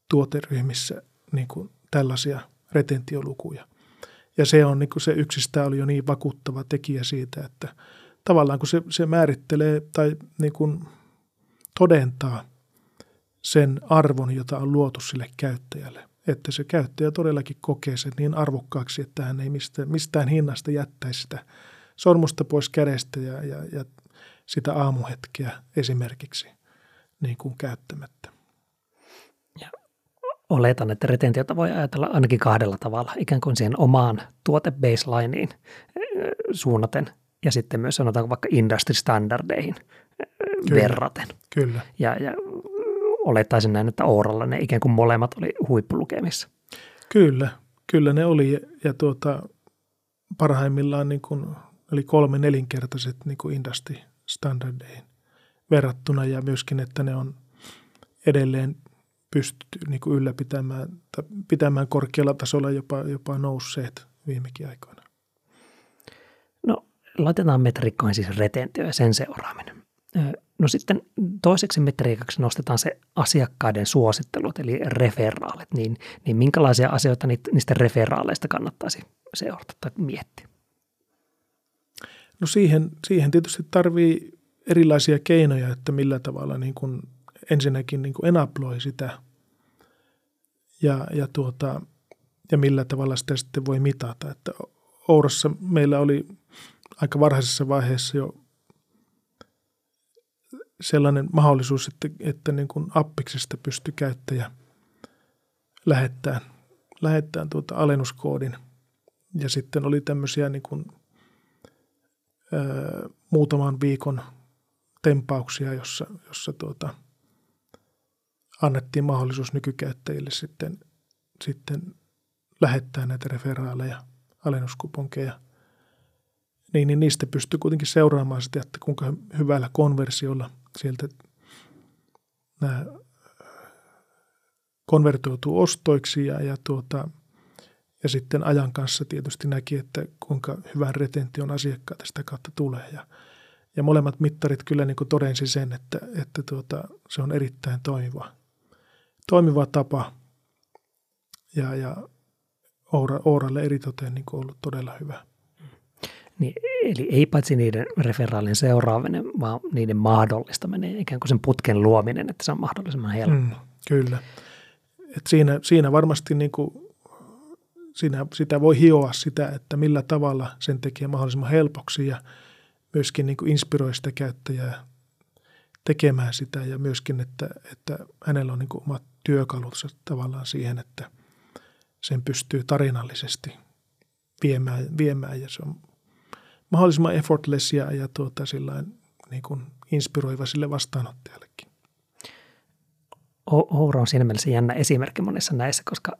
tuoteryhmissä niin kuin tällaisia retentiolukuja. Ja se on niin kuin se yksistään oli jo niin vakuuttava tekijä siitä, että tavallaan kun se, se määrittelee tai niin kuin todentaa sen arvon, jota on luotu sille käyttäjälle. Että se käyttäjä todellakin kokee sen niin arvokkaaksi, että hän ei mistään, mistään hinnasta jättäisi sitä sormusta pois kädestä ja, ja, ja sitä aamuhetkeä esimerkiksi niin kuin käyttämättä. Ja oletan, että retentiota voi ajatella ainakin kahdella tavalla, ikään kuin siihen omaan tuotebaselineen suunnaten ja sitten myös sanotaanko vaikka industry standardeihin kyllä, verraten. Kyllä. Ja, ja olettaisin näin, että Ooralla ne ikään kuin molemmat oli huippulukemissa. Kyllä, kyllä ne oli ja tuota, parhaimmillaan niin kuin, oli kolme nelinkertaiset niin kuin industry standardeihin verrattuna ja myöskin, että ne on edelleen pystytty niin kuin ylläpitämään tai pitämään korkealla tasolla jopa, jopa nousseet viimekin aikoina. Laitetaan metriikkoihin siis retentio ja sen seuraaminen. No sitten toiseksi metriikaksi nostetaan se asiakkaiden suosittelut, eli referaalit. Niin, niin minkälaisia asioita niistä referaaleista kannattaisi seurata tai miettiä? No siihen, siihen tietysti tarvii erilaisia keinoja, että millä tavalla niin kuin ensinnäkin niin kuin enabloi sitä ja, ja, tuota, ja millä tavalla sitä sitten voi mitata. Että Ourassa meillä oli aika varhaisessa vaiheessa jo sellainen mahdollisuus, että, että niin kuin appiksesta pystyi käyttäjä lähettämään, lähettämään tuota alennuskoodin. Ja sitten oli tämmöisiä niin kuin, ö, muutaman viikon tempauksia, jossa, jossa tuota, annettiin mahdollisuus nykykäyttäjille sitten, sitten lähettää näitä referaaleja, alennuskuponkeja – niin, niin niistä pystyy kuitenkin seuraamaan sitä, että kuinka hyvällä konversiolla sieltä nämä konvertoituu ostoiksi ja, ja, tuota, ja sitten ajan kanssa tietysti näki, että kuinka hyvän retention asiakkaita sitä kautta tulee. Ja, ja molemmat mittarit kyllä niin todensi sen, että, että tuota, se on erittäin toimiva, toimiva tapa ja, ja Oura, Ouralle eritoten niin ollut todella hyvä. Niin, eli ei paitsi niiden referaalien seuraaminen, vaan niiden mahdollistaminen, ikään kuin sen putken luominen, että se on mahdollisimman helppo. Mm, kyllä. Et siinä, siinä varmasti niin kuin, siinä, sitä voi hioa sitä, että millä tavalla sen tekee mahdollisimman helpoksi ja myöskin niin kuin inspiroi sitä käyttäjää tekemään sitä ja myöskin, että, että hänellä on niin kuin omat työkalunsa tavallaan siihen, että sen pystyy tarinallisesti viemään, viemään ja se on mahdollisimman effortless ja, ja tuota, sillain, niin kuin inspiroiva sille vastaanottajallekin. Oura on siinä mielessä jännä esimerkki monissa näissä, koska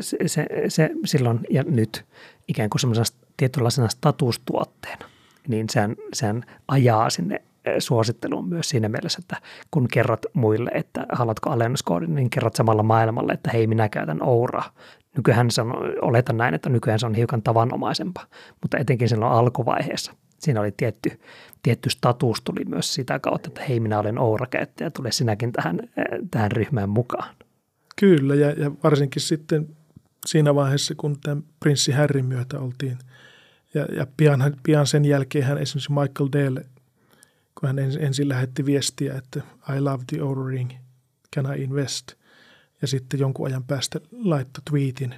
se, se, se silloin ja nyt ikään kuin semmoisena tietynlaisena statustuotteena, niin sehän, sehän ajaa sinne suositteluun myös siinä mielessä, että kun kerrot muille, että haluatko alennuskoodin, niin kerrot samalla maailmalle, että hei minä käytän Ouraa, Nykyään se on, oletan näin, että nykyään se on hiukan tavanomaisempaa, mutta etenkin silloin alkuvaiheessa. Siinä oli tietty, tietty status tuli myös sitä kautta, että hei minä olen Oura-käyttäjä, tule sinäkin tähän, tähän ryhmään mukaan. Kyllä ja, ja varsinkin sitten siinä vaiheessa, kun tämän prinssi Harryn myötä oltiin ja, ja pian, pian sen jälkeen hän esimerkiksi Michael Dale, kun hän ensin lähetti viestiä, että I love the Oura Ring, can I invest – ja sitten jonkun ajan päästä laittoi tweetin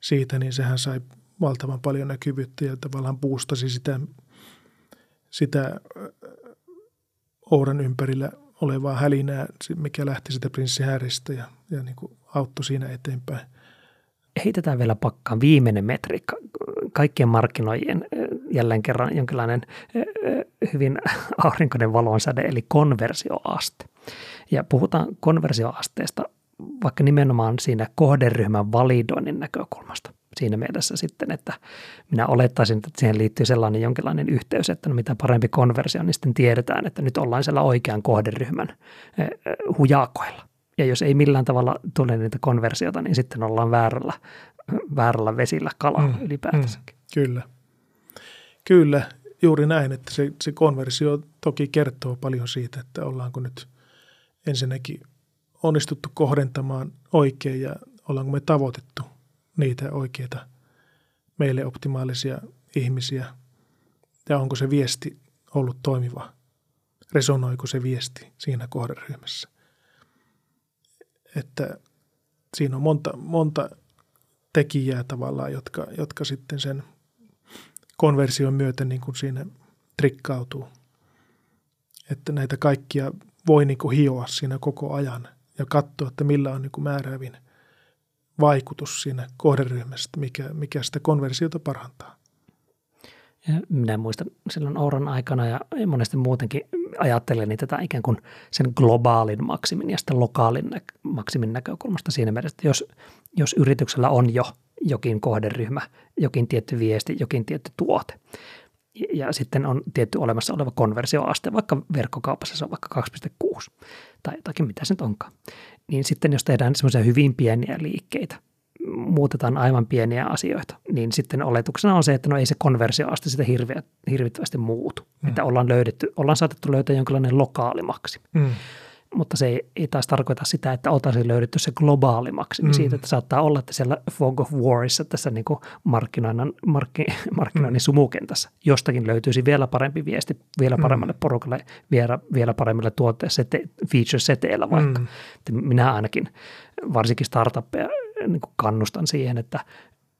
siitä, niin sehän sai valtavan paljon näkyvyyttä ja tavallaan boostasi sitä, sitä Ouran ympärillä olevaa hälinää, mikä lähti sitä prinssi Häristä ja, ja niin kuin auttoi siinä eteenpäin. Heitetään vielä pakkaan viimeinen metriikka. Kaikkien markkinoijien jälleen kerran jonkinlainen hyvin aurinkoinen valonsäde, eli konversioaste. Ja puhutaan konversioasteesta vaikka nimenomaan siinä kohderyhmän validoinnin näkökulmasta. Siinä mielessä sitten, että minä olettaisin, että siihen liittyy sellainen jonkinlainen yhteys, että no mitä parempi konversio, niin sitten tiedetään, että nyt ollaan siellä oikean kohderyhmän eh, eh, hujakoilla. Ja jos ei millään tavalla tule niitä konversiota, niin sitten ollaan väärällä, väärällä vesillä kala mm, ylipäätänsäkin. Mm, kyllä. Kyllä, juuri näin, että se, se konversio toki kertoo paljon siitä, että ollaanko nyt ensinnäkin onnistuttu kohdentamaan oikein ja ollaanko me tavoitettu niitä oikeita meille optimaalisia ihmisiä ja onko se viesti ollut toimiva, resonoiko se viesti siinä kohderyhmässä. Että siinä on monta, monta tekijää tavallaan, jotka, jotka sitten sen konversion myötä niin kuin siinä trikkautuu. Että näitä kaikkia voi niin kuin hioa siinä koko ajan ja katsoa, että millä on niin kuin määräävin vaikutus siinä kohderyhmästä, mikä, mikä sitä konversiota parantaa. Minä muistan silloin Auran aikana ja monesti muutenkin ajattelen niitä tätä ikään kuin sen globaalin maksimin ja sitten lokaalin nä- maksimin näkökulmasta siinä mielessä, että jos, jos yrityksellä on jo jokin kohderyhmä, jokin tietty viesti, jokin tietty tuote, ja sitten on tietty olemassa oleva konversioaste, vaikka verkkokaupassa se on vaikka 2,6 tai jotakin, mitä se nyt onkaan. Niin sitten jos tehdään semmoisia hyvin pieniä liikkeitä, muutetaan aivan pieniä asioita, niin sitten oletuksena on se, että no ei se konversioaste sitä hirveä, hirvittävästi muutu. Mm. Että ollaan löydetty, ollaan saatettu löytää jonkinlainen lokaalimaksi. Mm mutta se ei, ei taas tarkoita sitä, että oltaisiin löydetty se globaali maksimi mm. siitä, että saattaa olla, että siellä Fog of Warissa tässä niin kuin markkinoinnin, markki, markkinoinnin mm. sumukentässä jostakin löytyisi vielä parempi viesti vielä mm. paremmalle mm. porukalle, vielä, vielä paremmille tuotteille, feature-seteillä vaikka. Mm. Minä ainakin varsinkin startuppeja niin kuin kannustan siihen, että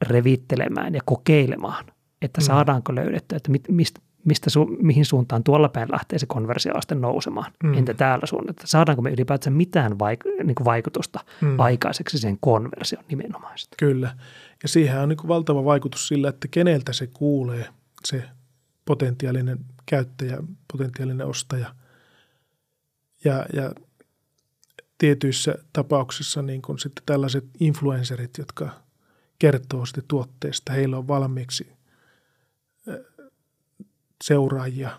revittelemään ja kokeilemaan, että mm. saadaanko löydettyä, että mit, mistä, mistä su, mihin suuntaan tuolla päin lähtee se konversioaste nousemaan, mm. entä täällä suunnassa. Saadaanko me ylipäätään mitään vaik- niin kuin vaikutusta mm. aikaiseksi sen konversion nimenomaisesti. Kyllä, ja siihen on niin valtava vaikutus sillä, että keneltä se kuulee se potentiaalinen käyttäjä, potentiaalinen ostaja. Ja, ja tietyissä tapauksissa niin kuin sitten tällaiset influencerit, jotka kertoo sitten tuotteesta, heillä on valmiiksi – seuraajia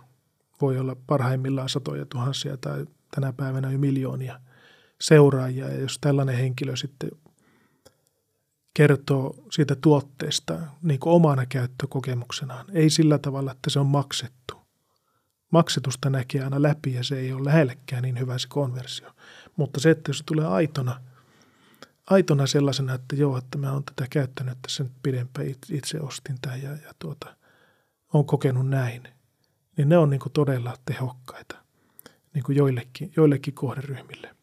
voi olla parhaimmillaan satoja tuhansia tai tänä päivänä jo miljoonia seuraajia. Ja jos tällainen henkilö sitten kertoo siitä tuotteesta niin kuin omana käyttökokemuksenaan, ei sillä tavalla, että se on maksettu. Maksetusta näkee aina läpi ja se ei ole lähellekään niin hyvä se konversio. Mutta se, että jos se tulee aitona, aitona sellaisena, että joo, että mä oon tätä käyttänyt tässä nyt pidempään, itse ostin tämän ja, ja tuota, on kokenut näin, niin ne on niin kuin todella tehokkaita niin kuin joillekin, joillekin kohderyhmille.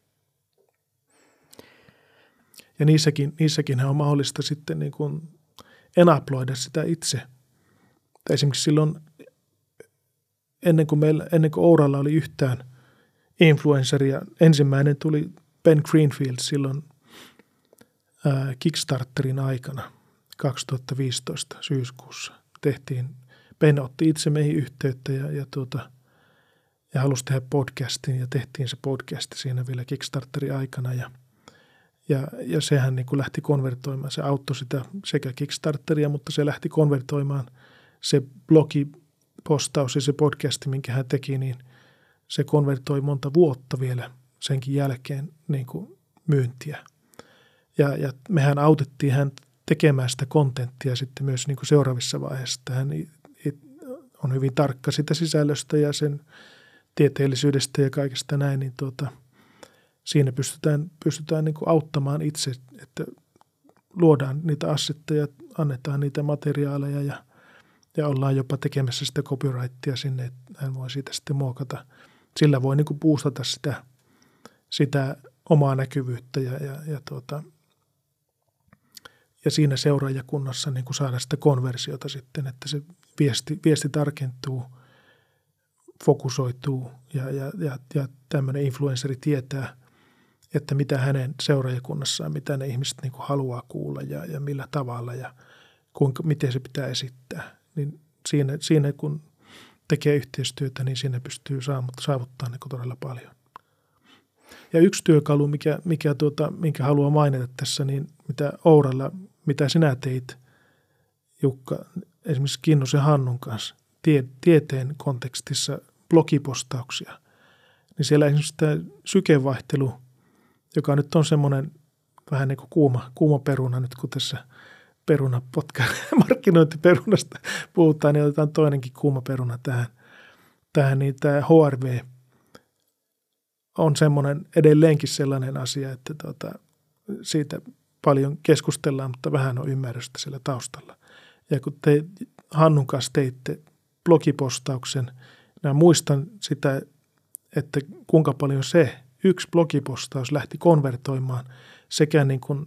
Ja niissäkin, niissäkin on mahdollista sitten niin kuin enaploida sitä itse. Esimerkiksi silloin ennen kuin, meillä, ennen kuin Ouralla oli yhtään influenceria, ensimmäinen tuli Ben Greenfield silloin ää, Kickstarterin aikana 2015 syyskuussa. Tehtiin Ben otti itse meihin yhteyttä ja, ja, tuota, ja halusi tehdä podcastin ja tehtiin se podcast siinä vielä Kickstarterin aikana ja, ja, ja sehän niin kuin lähti konvertoimaan. Se auttoi sitä sekä Kickstarteria, mutta se lähti konvertoimaan se blogipostaus ja se podcasti, minkä hän teki, niin se konvertoi monta vuotta vielä senkin jälkeen niin kuin myyntiä. Ja, ja mehän autettiin hän tekemään sitä kontenttia sitten myös niin kuin seuraavissa vaiheissa. Hän on hyvin tarkka sitä sisällöstä ja sen tieteellisyydestä ja kaikesta näin, niin tuota, siinä pystytään, pystytään niin kuin auttamaan itse, että luodaan niitä assetteja, annetaan niitä materiaaleja ja, ja ollaan jopa tekemässä sitä copyrightia sinne, että hän voi siitä sitten muokata. Sillä voi niin kuin boostata sitä, sitä omaa näkyvyyttä ja, ja, ja tuota, ja siinä seuraajakunnassa niin kuin saada sitä konversiota sitten, että se viesti, viesti tarkentuu, fokusoituu ja, ja, ja, ja tämmöinen influenceri tietää, että mitä hänen seuraajakunnassaan, mitä ne ihmiset niin kuin haluaa kuulla ja, ja millä tavalla ja kuinka, miten se pitää esittää. Niin siinä, siinä kun tekee yhteistyötä, niin siinä pystyy saavuttamaan niin todella paljon. Ja yksi työkalu, mikä, mikä tuota, minkä haluan mainita tässä, niin mitä Ouralla, mitä sinä teit, Jukka, esimerkiksi Kinnusen Hannun kanssa, tie, tieteen kontekstissa blogipostauksia, niin siellä esimerkiksi tämä sykevaihtelu, joka nyt on semmoinen vähän niin kuin kuuma, kuuma peruna nyt, kun tässä perunapotka, markkinointiperunasta puhutaan, niin otetaan toinenkin kuuma peruna tähän, tähän niin tämä HRV on semmoinen edelleenkin sellainen asia, että tuota, siitä paljon keskustellaan, mutta vähän on ymmärrystä siellä taustalla. Ja kun te Hannun kanssa teitte blogipostauksen, minä muistan sitä, että kuinka paljon se yksi blogipostaus lähti konvertoimaan sekä niin kuin,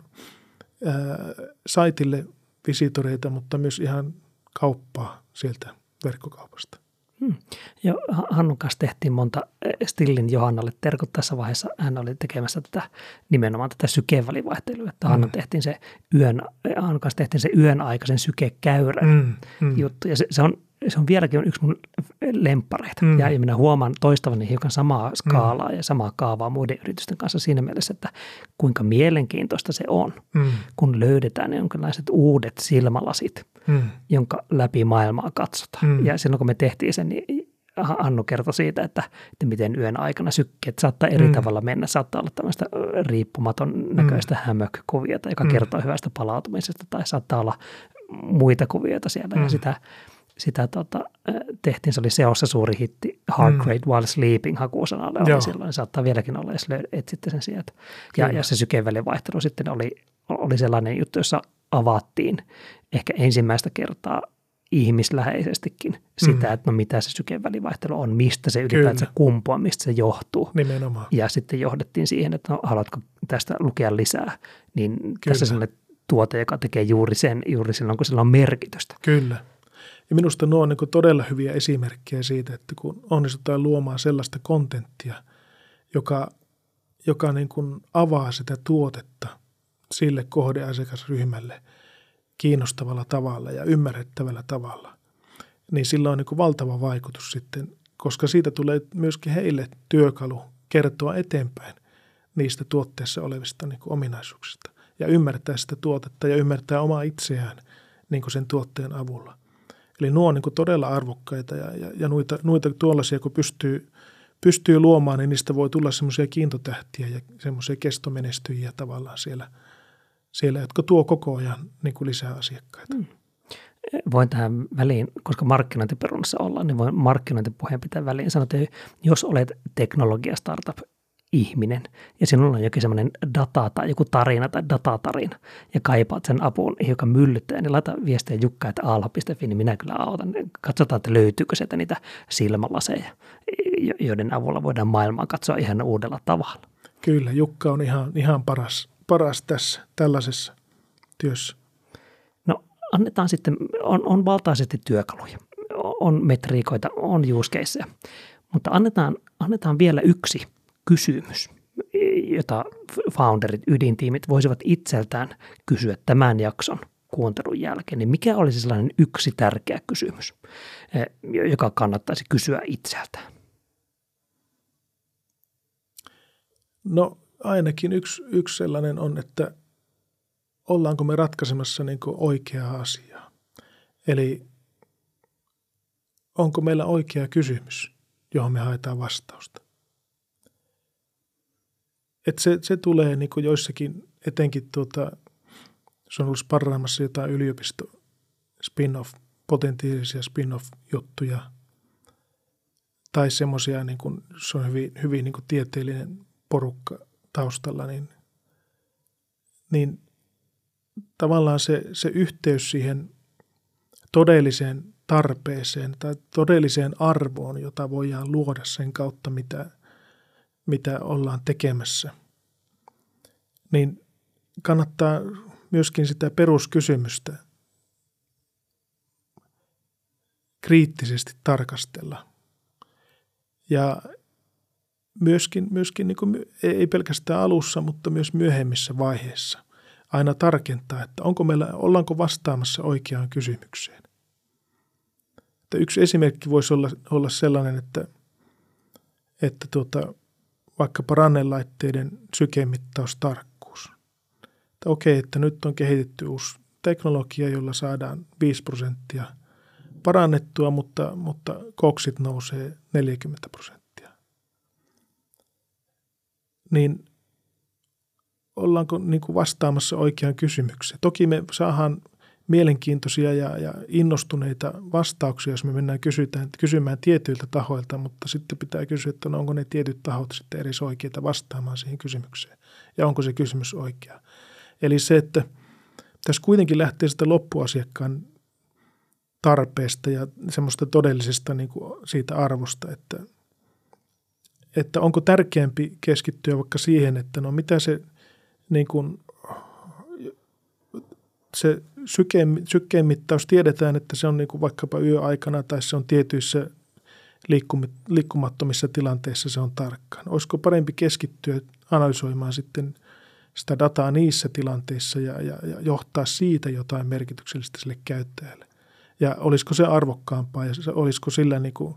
ää, saitille visitoreita, mutta myös ihan kauppaa sieltä verkkokaupasta. Hmm. Jo Hannun kanssa tehtiin monta Stillin Johannalle terkut tässä vaiheessa. Hän oli tekemässä tätä nimenomaan tätä sykevälivaihtelua. Että Hannun tehtiin se yön, Hannun kanssa tehtiin se yön aikaisen sykekäyrän mm, mm. juttu. Ja se, se, on se on vieläkin yksi mun lemppareita. Mm. Ja minä huomaan toistavani hiukan samaa skaalaa mm. ja samaa kaavaa muiden yritysten kanssa siinä mielessä, että kuinka mielenkiintoista se on, mm. kun löydetään jonkinlaiset uudet silmälasit, mm. jonka läpi maailmaa katsotaan. Mm. Ja silloin kun me tehtiin sen, niin Annu kertoi siitä, että, että miten yön aikana sykkeet saattaa eri mm. tavalla mennä. Saattaa olla tämmöistä riippumaton näköistä mm. hämökkuviota, joka mm. kertoo hyvästä palautumisesta, tai saattaa olla muita kuvioita siellä. Mm. Ja sitä sitä tota, tehtiin, se oli seossa suuri hitti, Hard mm. Grade While Sleeping hakusanalle oli Joo. silloin, saattaa vieläkin olla, jos etsitte sen sieltä. Ja, ja se sykevälivaihtelu sitten oli, oli sellainen juttu, jossa avattiin ehkä ensimmäistä kertaa ihmisläheisestikin sitä, mm. että no mitä se sykevälivaihtelu on, mistä se ylipäätään kumpuaa, mistä se johtuu. Nimenomaan. Ja sitten johdettiin siihen, että no, haluatko tästä lukea lisää, niin Kyllä. tässä sellainen tuote, joka tekee juuri sen, juuri silloin, kun sillä on merkitystä. Kyllä. Ja minusta nuo on niin todella hyviä esimerkkejä siitä, että kun onnistutaan luomaan sellaista kontenttia, joka, joka niin kuin avaa sitä tuotetta sille kohdeasiakasryhmälle kiinnostavalla tavalla ja ymmärrettävällä tavalla, niin sillä on niin kuin valtava vaikutus sitten, koska siitä tulee myöskin heille työkalu kertoa eteenpäin niistä tuotteessa olevista niin kuin ominaisuuksista ja ymmärtää sitä tuotetta ja ymmärtää omaa itseään niin kuin sen tuotteen avulla – Eli nuo on niin todella arvokkaita ja, ja, ja noita, noita tuollaisia, kun pystyy, pystyy luomaan, niin niistä voi tulla semmoisia kiintotähtiä ja semmoisia kestomenestyjiä tavallaan siellä, siellä jotka tuo koko ajan niin kuin lisää asiakkaita. Hmm. Voin tähän väliin, koska markkinointiperunassa ollaan, niin voin markkinointipuheen pitää väliin sanoa, että jos olet teknologia startup, ihminen ja sinulla on jokin semmoinen data tai joku tarina tai datatarina ja kaipaat sen apuun joka myllyttää, niin laita viestiä jukka, että alha.fi, niin minä kyllä autan. Katsotaan, että löytyykö sieltä niitä silmälaseja, joiden avulla voidaan maailmaa katsoa ihan uudella tavalla. Kyllä, Jukka on ihan, ihan paras, paras tässä tällaisessa työssä. No annetaan sitten, on, on valtaisesti työkaluja, on metriikoita, on use mutta annetaan, annetaan vielä yksi – kysymys, jota founderit, ydintiimit voisivat itseltään kysyä tämän jakson kuuntelun jälkeen, niin mikä olisi sellainen yksi tärkeä kysymys, eh, joka kannattaisi kysyä itseltään? No ainakin yksi, yksi sellainen on, että ollaanko me ratkaisemassa niin oikeaa asiaa. Eli onko meillä oikea kysymys, johon me haetaan vastausta. Että se, se tulee niin kuin joissakin, etenkin tuota, se on ollut sparraamassa jotain yliopisto spin-off, potentiaalisia spin-off-juttuja. Tai semmoisia, niin kuin, se on hyvin, hyvin niin kuin tieteellinen porukka taustalla, niin, niin tavallaan se, se yhteys siihen todelliseen tarpeeseen tai todelliseen arvoon, jota voidaan luoda sen kautta, mitä, mitä ollaan tekemässä, niin kannattaa myöskin sitä peruskysymystä kriittisesti tarkastella. Ja myöskin, myöskin niin kuin, ei pelkästään alussa, mutta myös myöhemmissä vaiheissa aina tarkentaa, että onko meillä, ollaanko vastaamassa oikeaan kysymykseen. Että yksi esimerkki voisi olla, olla sellainen, että, että tuota, vaikkapa rannelaitteiden sykemittaustarkkuus. Että okei, että nyt on kehitetty uusi teknologia, jolla saadaan 5 prosenttia parannettua, mutta, mutta koksit nousee 40 prosenttia. Niin ollaanko niin kuin vastaamassa oikeaan kysymykseen? Toki me saadaan mielenkiintoisia ja, ja innostuneita vastauksia, jos me mennään kysytään, kysymään tietyiltä tahoilta, mutta sitten pitää kysyä, että no onko ne tietyt tahot sitten eri oikeita vastaamaan siihen kysymykseen ja onko se kysymys oikea. Eli se, että tässä kuitenkin lähtee sitä loppuasiakkaan tarpeesta ja semmoista todellisesta niin kuin siitä arvosta, että, että onko tärkeämpi keskittyä vaikka siihen, että no mitä se niin kuin, se sykkeen, sykkeen mittaus tiedetään, että se on niin kuin vaikkapa yöaikana tai se on tietyissä liikkumattomissa tilanteissa se on tarkkaan. Olisiko parempi keskittyä analysoimaan sitten sitä dataa niissä tilanteissa ja, ja, ja johtaa siitä jotain merkityksellistä sille käyttäjälle? Ja olisiko se arvokkaampaa ja olisiko sillä niin kuin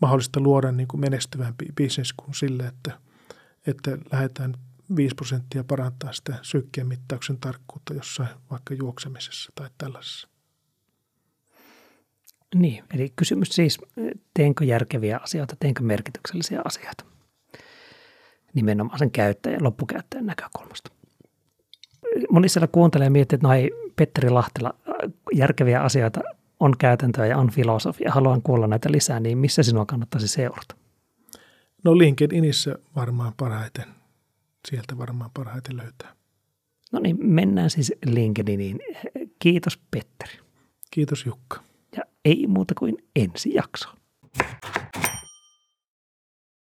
mahdollista luoda niin kuin menestyvämpi bisnes kuin sille, että, että lähdetään 5 prosenttia parantaa sitä sykkeen mittauksen tarkkuutta jossain vaikka juoksemisessa tai tällaisessa. Niin, eli kysymys siis, teenkö järkeviä asioita, teenkö merkityksellisiä asioita? Nimenomaan sen käyttäjän, loppukäyttäjän näkökulmasta. Moni siellä kuuntelee ja miettii, että no ei, Petteri Lahtela, järkeviä asioita on käytäntöä ja on filosofia. Haluan kuulla näitä lisää, niin missä sinua kannattaisi seurata? No LinkedInissä varmaan parhaiten sieltä varmaan parhaiten löytää. No niin, mennään siis LinkedIniin. Kiitos Petteri. Kiitos Jukka. Ja ei muuta kuin ensi jakso.